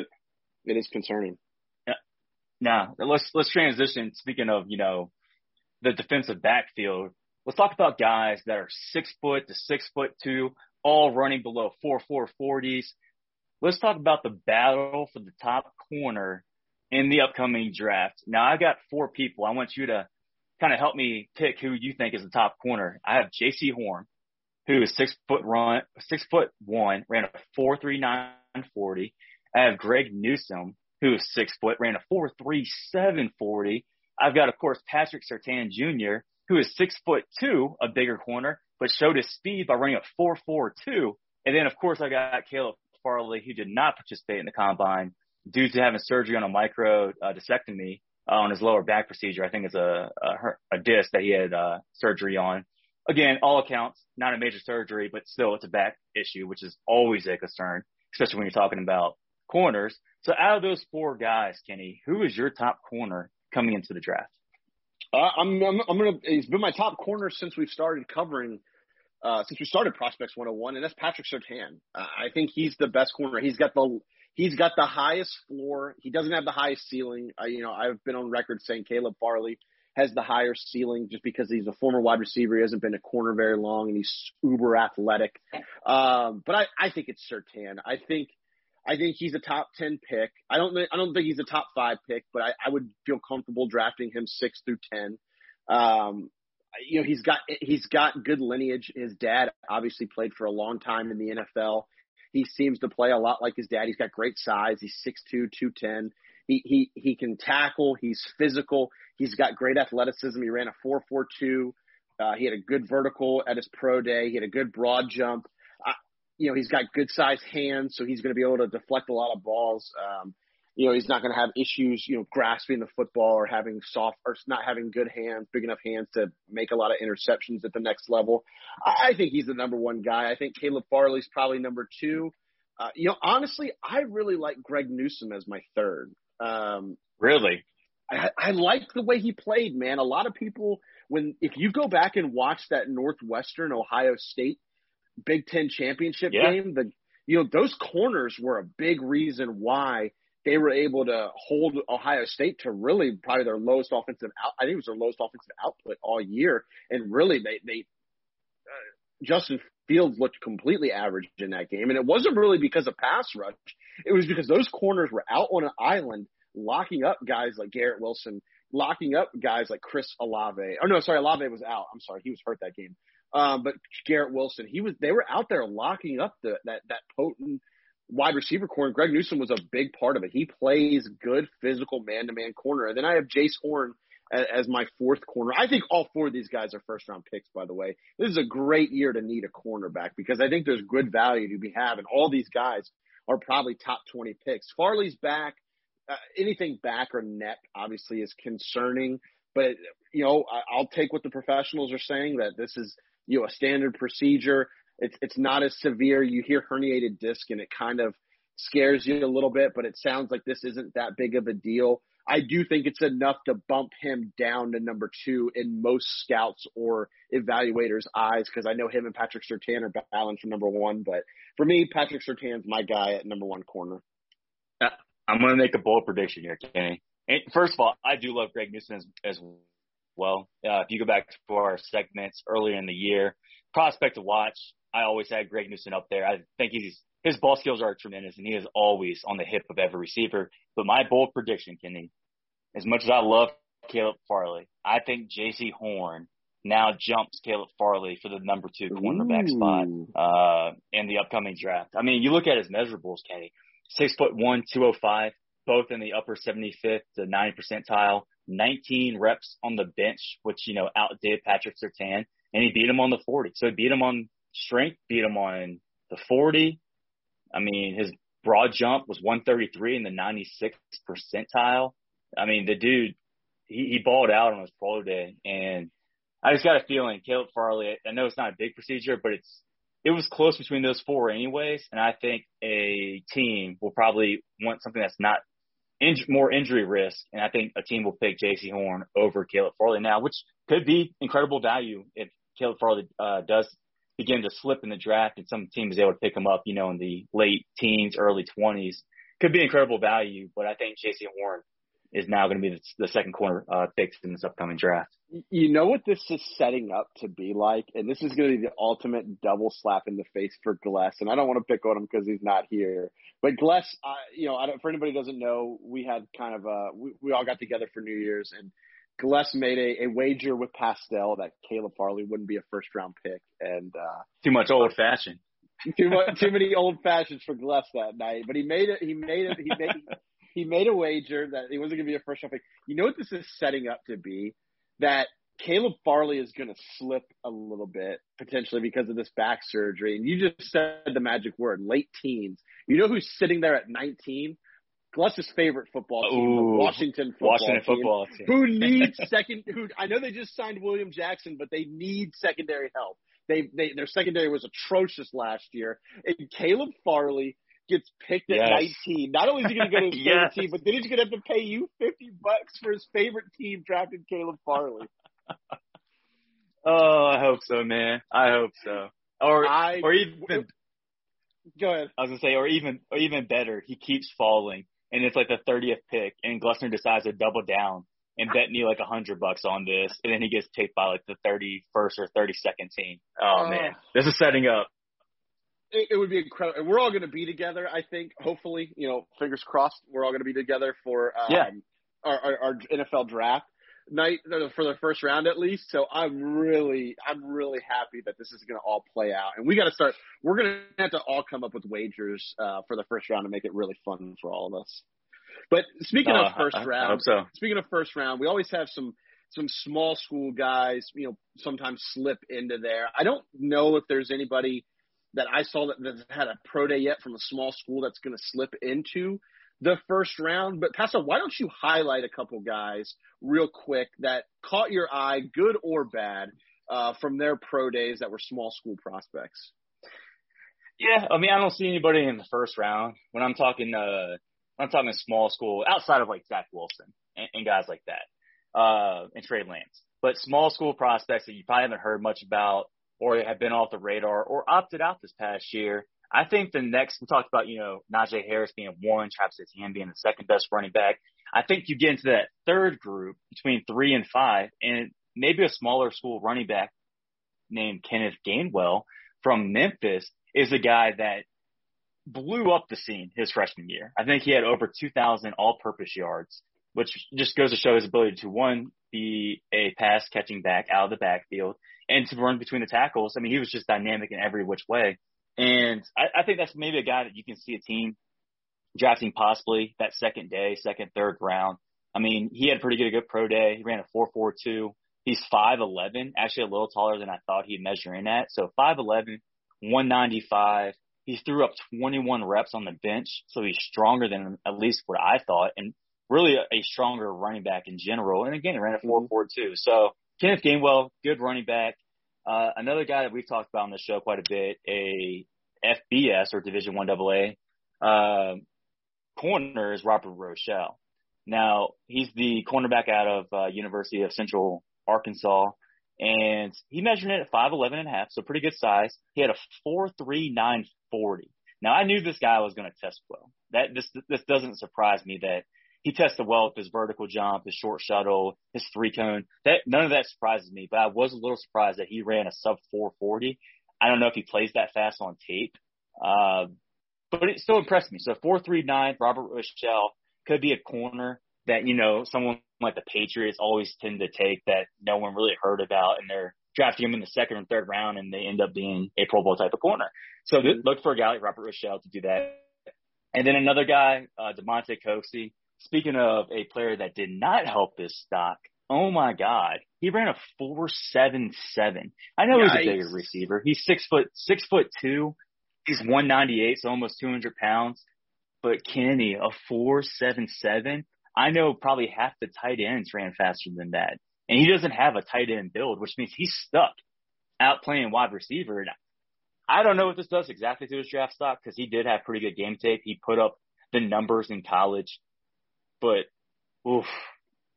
it is concerning. Yeah. Now let's let's transition. Speaking of you know the defensive backfield, let's talk about guys that are six foot to six foot two, all running below four four forties. Let's talk about the battle for the top corner in the upcoming draft. Now I got four people. I want you to kind of help me pick who you think is the top corner. I have Jaycee Horn, who is six foot run, six foot one, ran a four three nine 40. I have Greg Newsome, who is six foot, ran a 4.37 40. I've got, of course, Patrick Surtain Jr., who is six foot two, a bigger corner, but showed his speed by running a 4.42. And then, of course, I got Caleb Farley, who did not participate in the combine due to having surgery on a micro uh, uh, on his lower back procedure. I think it's a, a, a disc that he had uh, surgery on. Again, all accounts, not a major surgery, but still it's a back issue, which is always a concern especially when you're talking about corners. So out of those four guys, Kenny, who is your top corner coming into the draft? Uh, I'm, I'm, I'm gonna. He's been my top corner since we've started covering, uh, since we started Prospects 101, and that's Patrick Surtain. Uh, I think he's the best corner. He's got the he's got the highest floor. He doesn't have the highest ceiling. You know, I've been on record saying Caleb Farley has the higher ceiling just because he's a former wide receiver. He hasn't been a corner very long and he's uber athletic. Um, but I, I think it's Surtain. I think, I think he's a top 10 pick. I don't, I don't think he's a top five pick, but I, I would feel comfortable drafting him six through 10. Um, you know, he's got, he's got good lineage. His dad obviously played for a long time in the NFL. He seems to play a lot like his dad. He's got great size. He's 6'2", 210. He, he, he can tackle. He's physical. He's got great athleticism. He ran a 4.42. Uh, he had a good vertical at his pro day. He had a good broad jump. Uh, you know, he's got good sized hands, so he's going to be able to deflect a lot of balls. Um, you know, he's not going to have issues, you know, grasping the football or having soft or not having good hands, big enough hands to make a lot of interceptions at the next level. I, I think he's the number one guy. I think Caleb Farley's probably number two. Uh, you know, honestly, I really like Greg Newsome as my third. Um, really? I, I like the way he played, man. A lot of people, when if you go back and watch that Northwestern Ohio State Big Ten championship yeah. game, the you know those corners were a big reason why they were able to hold Ohio State to really probably their lowest offensive out. I think it was their lowest offensive output all year, and really they they uh, Justin Fields looked completely average in that game, and it wasn't really because of pass rush. It was because those corners were out on an island, locking up guys like Garrett Wilson, locking up guys like Chris Olave. Oh no, sorry, Olave was out. I'm sorry, he was hurt that game. Um, but Garrett Wilson, he was. They were out there locking up the that that potent wide receiver corner. Greg Newsome was a big part of it. He plays good physical man to man corner. And then I have Jaycee Horn as, as my fourth corner. I think all four of these guys are first round picks, by the way. This is a great year to need a cornerback because I think there's good value to be had. And all these guys are probably top 20 picks. Farley's back. Uh, anything back or neck obviously is concerning, but you know, I, I'll take what the professionals are saying that this is, you know, a standard procedure. It's it's not as severe. You hear herniated disc and it kind of scares you a little bit, but it sounds like this isn't that big of a deal. I do think it's enough to bump him down to number two in most scouts or evaluators' eyes because I know him and Patrick Surtain are battling for number one. But for me, Patrick Surtain's my guy at number one corner. I'm going to make a bold prediction here, Kenny. And first of all, I do love Greg Newsome as, as well. Uh, if you go back to our segments earlier in the year, prospect to watch. I always had Greg Newsome up there. I think he's his ball skills are tremendous, and he is always on the hip of every receiver. But my bold prediction, Kenny, as much as I love Caleb Farley, I think Jaycee Horn now jumps Caleb Farley for the number two cornerback Ooh. spot uh, in the upcoming draft. I mean, you look at his measurables, Kenny, six foot one, two oh five, both in the upper 75th to 90 percentile. 19 reps on the bench, which you know outdid Patrick Surtain, and he beat him on the 40. So he beat him on strength, beat him on the 40. I mean, his broad jump was 133 in the 96th percentile. I mean, the dude, he, he balled out on his pro day. And I just got a feeling Caleb Farley, I know it's not a big procedure, but it's, it was close between those four anyways. And I think a team will probably want something that's not inj- more injury risk. And I think a team will pick Jaycee Horn over Caleb Farley now, which could be incredible value if Caleb Farley uh, does begin to slip in the draft and some team is able to pick him up, you know, in the late teens, early 20s. Could be incredible value, but I think Jaycee Horn is now going to be the, the second corner uh, pick in this upcoming draft. You know what this is setting up to be like, and this is going to be the ultimate double slap in the face for Gless. And I don't want to pick on him because he's not here, but Gless, uh, you know, I don't, for anybody who doesn't know, we had kind of a we, we all got together for New Year's and Gless made a, a wager with Pastel that Caleb Farley wouldn't be a first round pick, and uh, too much old fashioned. too much, too many old fashions for Gless that night. But he made it. He made it. He made he made a wager that he wasn't going to be a first round pick. You know what this is setting up to be? That Caleb Farley is going to slip a little bit potentially because of this back surgery. And you just said the magic word, late teens. You know who's sitting there at 19? Gless's favorite football team, Ooh, Washington football Washington team, football team, who needs second. Who I know they just signed William Jackson, but they need secondary help. They, they their secondary was atrocious last year, and Caleb Farley gets picked at yes. 19. Not only is he going to go to his favorite yes. team, but then he's going to have to pay you 50 bucks for his favorite team drafting Caleb Farley. oh, I hope so, man. I hope so. Or I, or even go ahead. I was gonna say, or even or even better, he keeps falling and it's like the 30th pick, and Glessner decides to double down and bet me like a hundred bucks on this, and then he gets picked by like the 31st or 32nd team. Oh uh, man, this is setting up. It, it would be incredible. We're all going to be together, I think. Hopefully, you know, fingers crossed, we're all going to be together for um, yeah. our, our, our NFL draft night for the first round at least. So I'm really, I'm really happy that this is going to all play out. And we got to start. We're going to have to all come up with wagers uh, for the first round to make it really fun for all of us. But speaking uh, of first I, round, I so. speaking of first round, we always have some some small school guys. You know, sometimes slip into there. I don't know if there's anybody that I saw that, that had a pro day yet from a small school that's going to slip into the first round. But Pastor, why don't you highlight a couple guys real quick that caught your eye, good or bad, uh, from their pro days that were small school prospects? Yeah, I mean, I don't see anybody in the first round when I'm talking. Uh, when I'm talking small school outside of like Zach Wilson and, and guys like that, uh, and Trey Lance. But small school prospects that you probably haven't heard much about or have been off the radar or opted out this past year. I think the next we talked about, you know, Najee Harris being one, Travis Etienne being the second best running back. I think you get into that third group between three and five, and maybe a smaller school running back named Kenneth Gainwell from Memphis is a guy that blew up the scene his freshman year. I think he had over 2,000 all-purpose yards, which just goes to show his ability to one be a pass catching back out of the backfield and to run between the tackles. I mean, he was just dynamic in every which way. And I, I think that's maybe a guy that you can see a team drafting possibly that second day, second, third round. I mean, he had pretty good, good pro day. He ran a 4.42. He's 5'11, actually a little taller than I thought he'd measure in at. So 5'11, 195. He threw up 21 reps on the bench, so he's stronger than at least what I thought, and really a, a stronger running back in general. And again, he ran a 4.42. Mm-hmm. So Kenneth Gainwell, good running back. Uh, another guy that we've talked about on the show quite a bit, a FBS or Division One AA uh, corner is Robert Rochell. Now he's the cornerback out of uh, University of Central Arkansas, and he measured it at five eleven and a half, so pretty good size. He had a four three nine forty. Now I knew this guy was going to test well. That this this doesn't surprise me that he tested well with his vertical jump, his short shuttle, his three cone. That none of that surprises me, but I was a little surprised that he ran a sub 440. I don't know if he plays that fast on tape, uh, but it still impressed me. So 439, Robert Rochell could be a corner that you know someone like the Patriots always tend to take that no one really heard about, and they're drafting him in the second or third round, and they end up being a Pro Bowl type of corner. So look for a guy like Robert Rochell to do that. And then another guy, uh, Damonte Coxie Speaking of a player that did not help this stock, oh my God, he ran a four seven seven. I know Yikes. he's a bigger receiver. He's six foot six foot two. He's one ninety eight, so almost two hundred pounds. But Kenny, a four seven seven. I know probably half the tight ends ran faster than that, and he doesn't have a tight end build, which means he's stuck out playing wide receiver. And I don't know what this does exactly to his draft stock because he did have pretty good game tape. He put up the numbers in college but oof,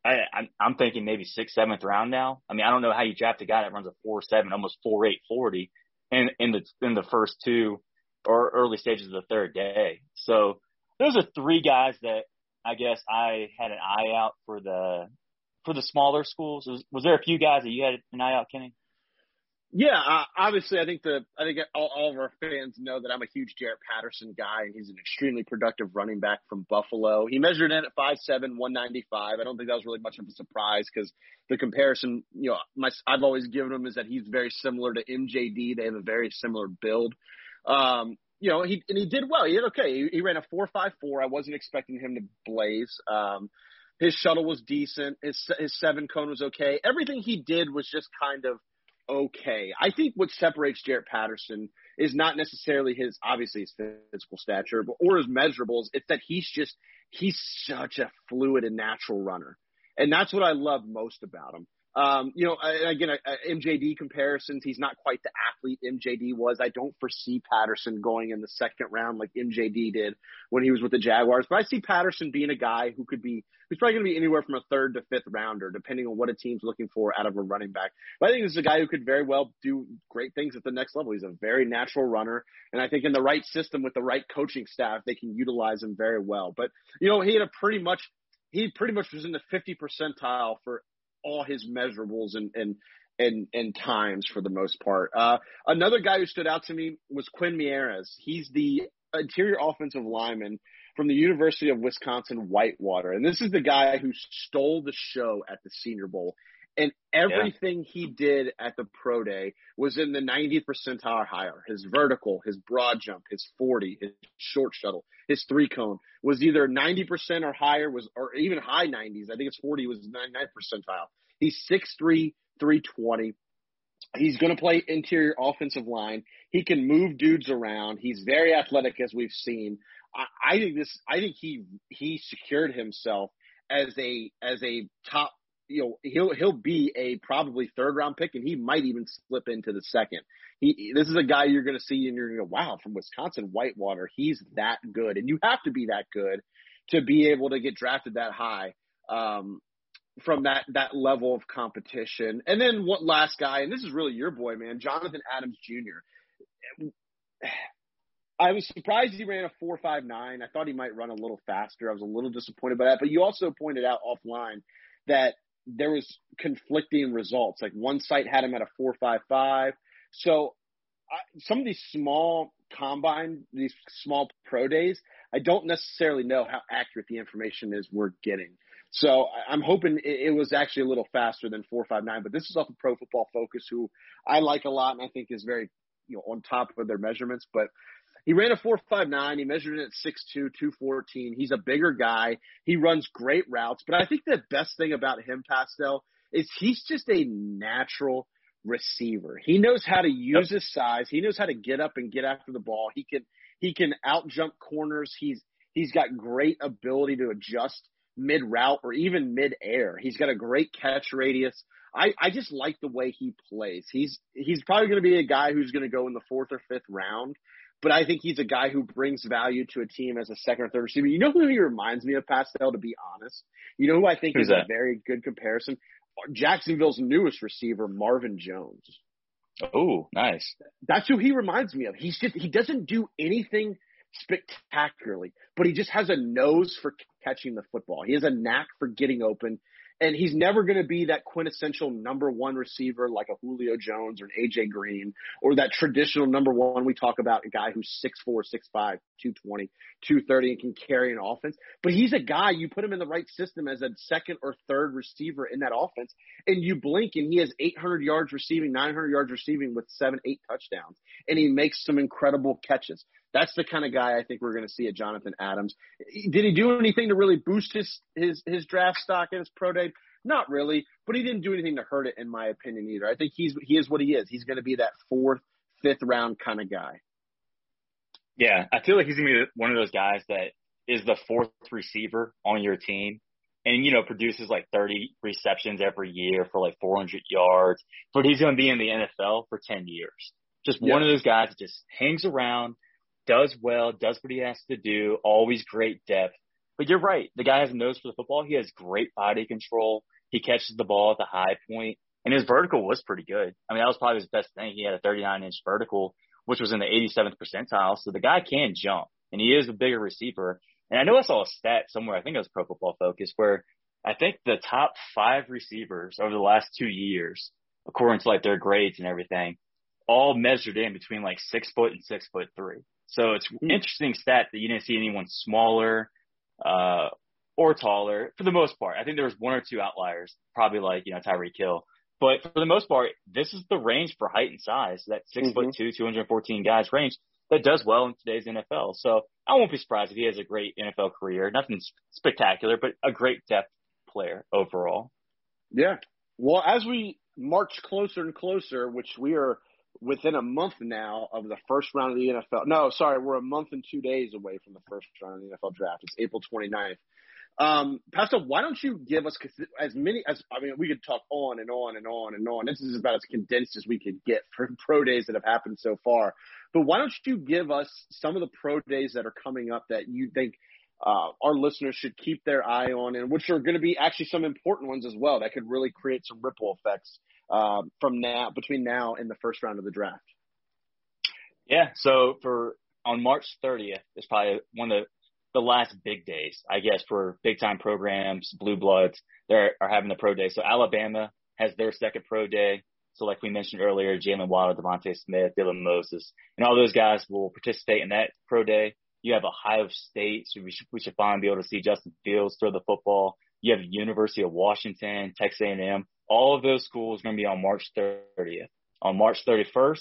I, I'm, thinking maybe sixth, seventh round now. I mean, I don't know how you draft a guy that runs a four seven, almost four eight forty, in in the in the first two or early stages of the third day. So those are three guys that I guess I had an eye out for the for the smaller schools. Was, was there a few guys that you had an eye out, Kenny? Yeah, uh, obviously, I think the I think all, all of our fans know that I'm a huge Jaret Patterson guy, and he's an extremely productive running back from Buffalo. He measured in at five seven, one ninety five. I don't think that was really much of a surprise because the comparison, you know, my I've always given him is that he's very similar to MJD. They have a very similar build. Um, you know, he and he did well. He did okay. He, he ran a four five four. I wasn't expecting him to blaze. Um, his shuttle was decent. His his seven cone was okay. Everything he did was just kind of okay. I think what separates Jaret Patterson is not necessarily his obviously his physical stature, but or his measurables. It's that he's just he's such a fluid and natural runner, and that's what I love most about him. Um, you know, again, MJD comparisons, he's not quite the athlete MJD was. I don't foresee Patterson going in the second round like MJD did when he was with the Jaguars, but I see Patterson being a guy who could be, who's probably going to be anywhere from a third to fifth rounder, depending on what a team's looking for out of a running back. But I think this is a guy who could very well do great things at the next level. He's a very natural runner. And I think in the right system with the right coaching staff, they can utilize him very well. But, you know, he had a pretty much he pretty much was in the 50 percentile for all his measurables and and and and times for the most part. Uh, another guy who stood out to me was Quinn Meinerz. He's the interior offensive lineman from the University of Wisconsin Whitewater, and this is the guy who stole the show at the Senior Bowl. And everything yeah. he did at the pro day was in the 90th percentile or higher. His vertical, his broad jump, his 40, his short shuttle, his three cone was either 90% or higher was, or even high 90s. I think it's 40 was 99th percentile. He's 6'3", 320. He's going to play interior offensive line. He can move dudes around. He's very athletic, as we've seen. I, I think this. I think he he secured himself as a as a top you know he'll he'll be a probably third round pick, and he might even slip into the second. He this is a guy you're going to see, and you're going to go, wow, from Wisconsin Whitewater, he's that good, and you have to be that good to be able to get drafted that high um, from that that level of competition. And then what last guy, and this is really your boy, man, Jonathan Adams Jr. I was surprised he ran a four five nine. I thought he might run a little faster. I was a little disappointed by that. But you also pointed out offline that there was conflicting results. Like one site had him at a four five five. So I, some of these small combine, these small pro days, I don't necessarily know how accurate the information is we're getting. So I'm hoping it, was actually a little faster than 459, but this is off of Pro Football Focus, who I like a lot and I think is very, you know, on top of their measurements. But he ran a 459. He measured it at 6'2", 214. He's a bigger guy. He runs great routes. But I think the best thing about him, Pastel, is he's just a natural receiver. He knows how to use yep. his size. He knows how to get up and get after the ball. He can he can out jump corners. He's he's got great ability to adjust mid route or even mid air. He's got a great catch radius. I, I just like the way he plays. He's he's probably going to be a guy who's going to go in the fourth or fifth round, but I think he's a guy who brings value to a team as a second or third receiver. You know who he reminds me of, Pastel? To be honest, you know who I think Who's is that? a very good comparison. Jacksonville's newest receiver, Marvin Jones. Oh, nice. That's who he reminds me of. He's just he doesn't do anything spectacularly, but he just has a nose for catching the football. He has a knack for getting open. And he's never going to be that quintessential number one receiver like a Julio Jones or an AJ Green or that traditional number one we talk about, a guy who's 6'4, 6'5, 220, 230 and can carry an offense. But he's a guy, you put him in the right system as a second or third receiver in that offense, and you blink and he has 800 yards receiving, 900 yards receiving with seven, eight touchdowns. And he makes some incredible catches. That's the kind of guy I think we're going to see at Jonathan Adams. Did he do anything to really boost his his his draft stock in his pro day? Not really, but he didn't do anything to hurt it, in my opinion, either. I think he's he is what he is. He's going to be that fourth, fifth round kind of guy. Yeah, I feel like he's going to be one of those guys that is the fourth receiver on your team and you know produces like 30 receptions every year for like 400 yards but he's going to be in the NFL for 10 years just one of those guys that just hangs around does well, does what he has to do, always great depth. But you're right. The guy has a nose for the football. He has great body control. He catches the ball at the high point. point, and his vertical was pretty good. I mean, that was probably his best thing. He had a 39 inch vertical, which was in the 87th percentile. So the guy can jump, and he is a bigger receiver. And I know I saw a stat somewhere. I think it was Pro Football Focus where I think the top five receivers over the last two years, according to like their grades and everything, all measured in between like six foot and six foot three. So it's mm. interesting stat that you didn't see anyone smaller uh, or taller for the most part. I think there was one or two outliers, probably like you know Tyreek Hill. But for the most part, this is the range for height and size. That 6 mm-hmm. foot two, 214 guys range that does well in today's NFL. So I won't be surprised if he has a great NFL career. Nothing spectacular, but a great depth player overall. Yeah. Well, as we march closer and closer, which we are within a month now of the first round of the NFL. No, sorry, we're a month and two days away from the first round of the NFL draft. It's April 29th. Um, Pastor, why don't you give us as many as I mean, we could talk on and on and on and on. This is about as condensed as we could get for pro days that have happened so far. But why don't you give us some of the pro days that are coming up that you think uh, our listeners should keep their eye on, and which are going to be actually some important ones as well that could really create some ripple effects uh, from now between now and the first round of the draft. Yeah. So for on March 30th is probably one of the, the last big days, I guess, for big time programs, blue bloods. They are having the pro day. So Alabama has their second pro day. So like we mentioned earlier, Jaylen Waddle, DeVonta Smith, Dylan Moses, and all those guys will participate in that pro day. You have Ohio State, so we should, we should finally be able to see Justin Fields throw the football. You have University of Washington, Texas A&M. All of those schools are going to be on March 30th. On March 31st,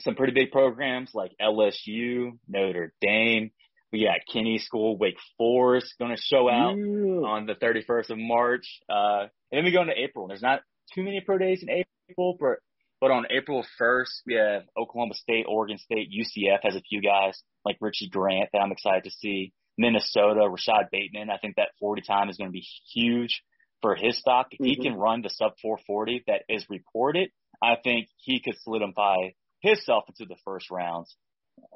some pretty big programs like LSU, Notre Dame. We got Kenny School, Wake Forest going to show out on the 31st of March. Uh, and then we go into April. There's not too many pro days in April, but but on April 1st, we have Oklahoma State, Oregon State, UCF has a few guys like Richie Grant that I'm excited to see. Minnesota, Rashod Bateman. I think that 40 time is going to be huge for his stock. If mm-hmm. he can run the sub 440 that is reported, I think he could solidify himself into the first rounds,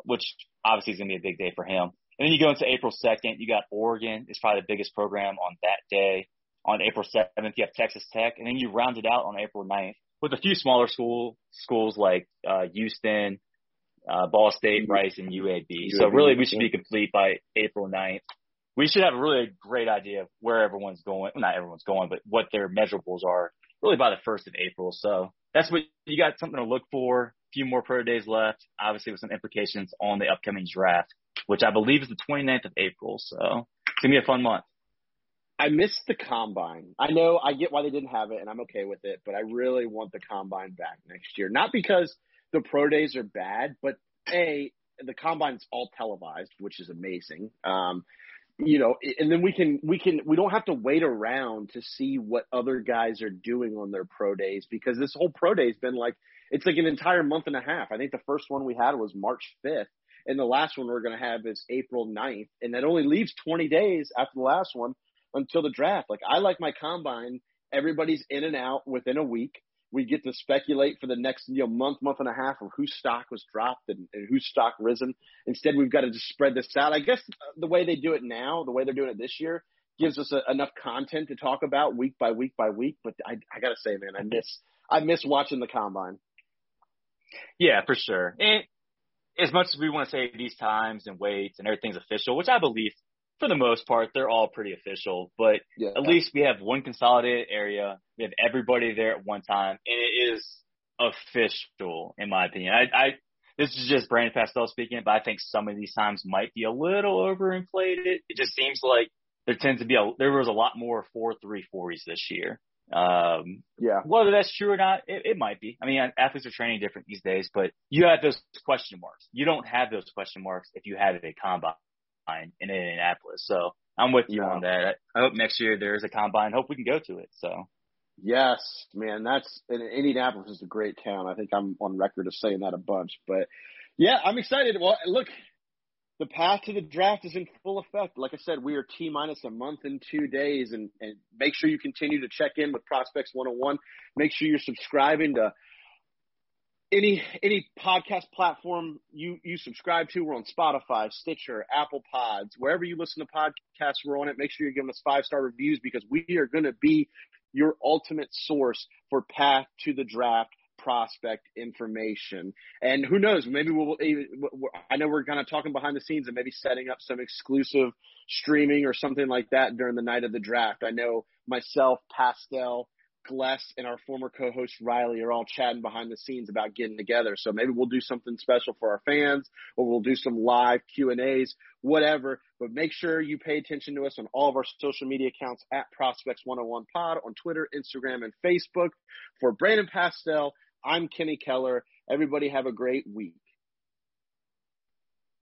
which obviously is going to be a big day for him. And then you go into April 2nd, you got Oregon. It's probably the biggest program on that day. On April 7th, you have Texas Tech, and then you round it out on April 9th with a few smaller school schools like uh, Houston, uh, Ball State, Rice, and UAB. UAB. So really, we should be complete by April 9th. We should have a really great idea of where everyone's going. Well, not everyone's going, but what their measurables are really by the first of April. So that's what you got something to look for. A few more pro days left, obviously with some implications on the upcoming draft, which I believe is the 29th of April. So it's gonna be a fun month. I missed the combine. I know I get why they didn't have it, and I'm okay with it. But I really want the combine back next year. Not because the pro days are bad, but a the combine's all televised, which is amazing. Um, you know, and then we can we can we don't have to wait around to see what other guys are doing on their pro days because this whole pro day has been like it's like an entire month and a half. I think the first one we had was March 5th, and the last one we're going to have is April 9th, and that only leaves 20 days after the last one until the draft. Like I like my combine. Everybody's in and out within a week. We get to speculate for the next you know month, month and a half of whose stock was dropped and, and whose stock risen. Instead, we've got to just spread this out. I guess uh, the way they do it now, the way they're doing it this year, gives us a, enough content to talk about week by week by week. But I, I gotta say, man, I miss I miss watching the combine. Yeah, for sure. And as much as we want to say these times and weights and everything's official, which I believe for the most part, they're all pretty official, but yeah. at least we have one consolidated area. We have everybody there at one time, and it is official, in my opinion. I, I this is just Brandon Pastel speaking, but I think some of these times might be a little overinflated. It just seems like there tends to be a there was a lot more four three fours this year. Um, yeah. Whether that's true or not, it, it might be. I mean, athletes are training different these days, but you have those question marks. You don't have those question marks if you have a combine in Indianapolis. So I'm with you on that. I hope next year there is a combine. Hope we can go to it. So. Yes, man, that's Indianapolis is a great town. I think I'm on record of saying that a bunch, but yeah, I'm excited. Well, look, the path to the draft is in full effect. Like I said, we are T minus a month and two days, and, and make sure you continue to check in with Prospects 101. Make sure you're subscribing to any any podcast platform you you subscribe to. We're on Spotify, Stitcher, Apple Pods, wherever you listen to podcasts. We're on it. Make sure you're giving us five star reviews because we are going to be your ultimate source for path to the draft prospect information. And who knows, maybe we'll, I know we're kind of talking behind the scenes and maybe setting up some exclusive streaming or something like that during the night of the draft. I know myself, Pastel, Gless and our former co-host Riley are all chatting behind the scenes about getting together. So maybe we'll do something special for our fans or we'll do some live Q and A's, whatever. But make sure you pay attention to us on all of our social media accounts at Prospects 101 Pod on Twitter, Instagram, and Facebook. For Brandon Pastel, I'm Kenny Keller. Everybody have a great week.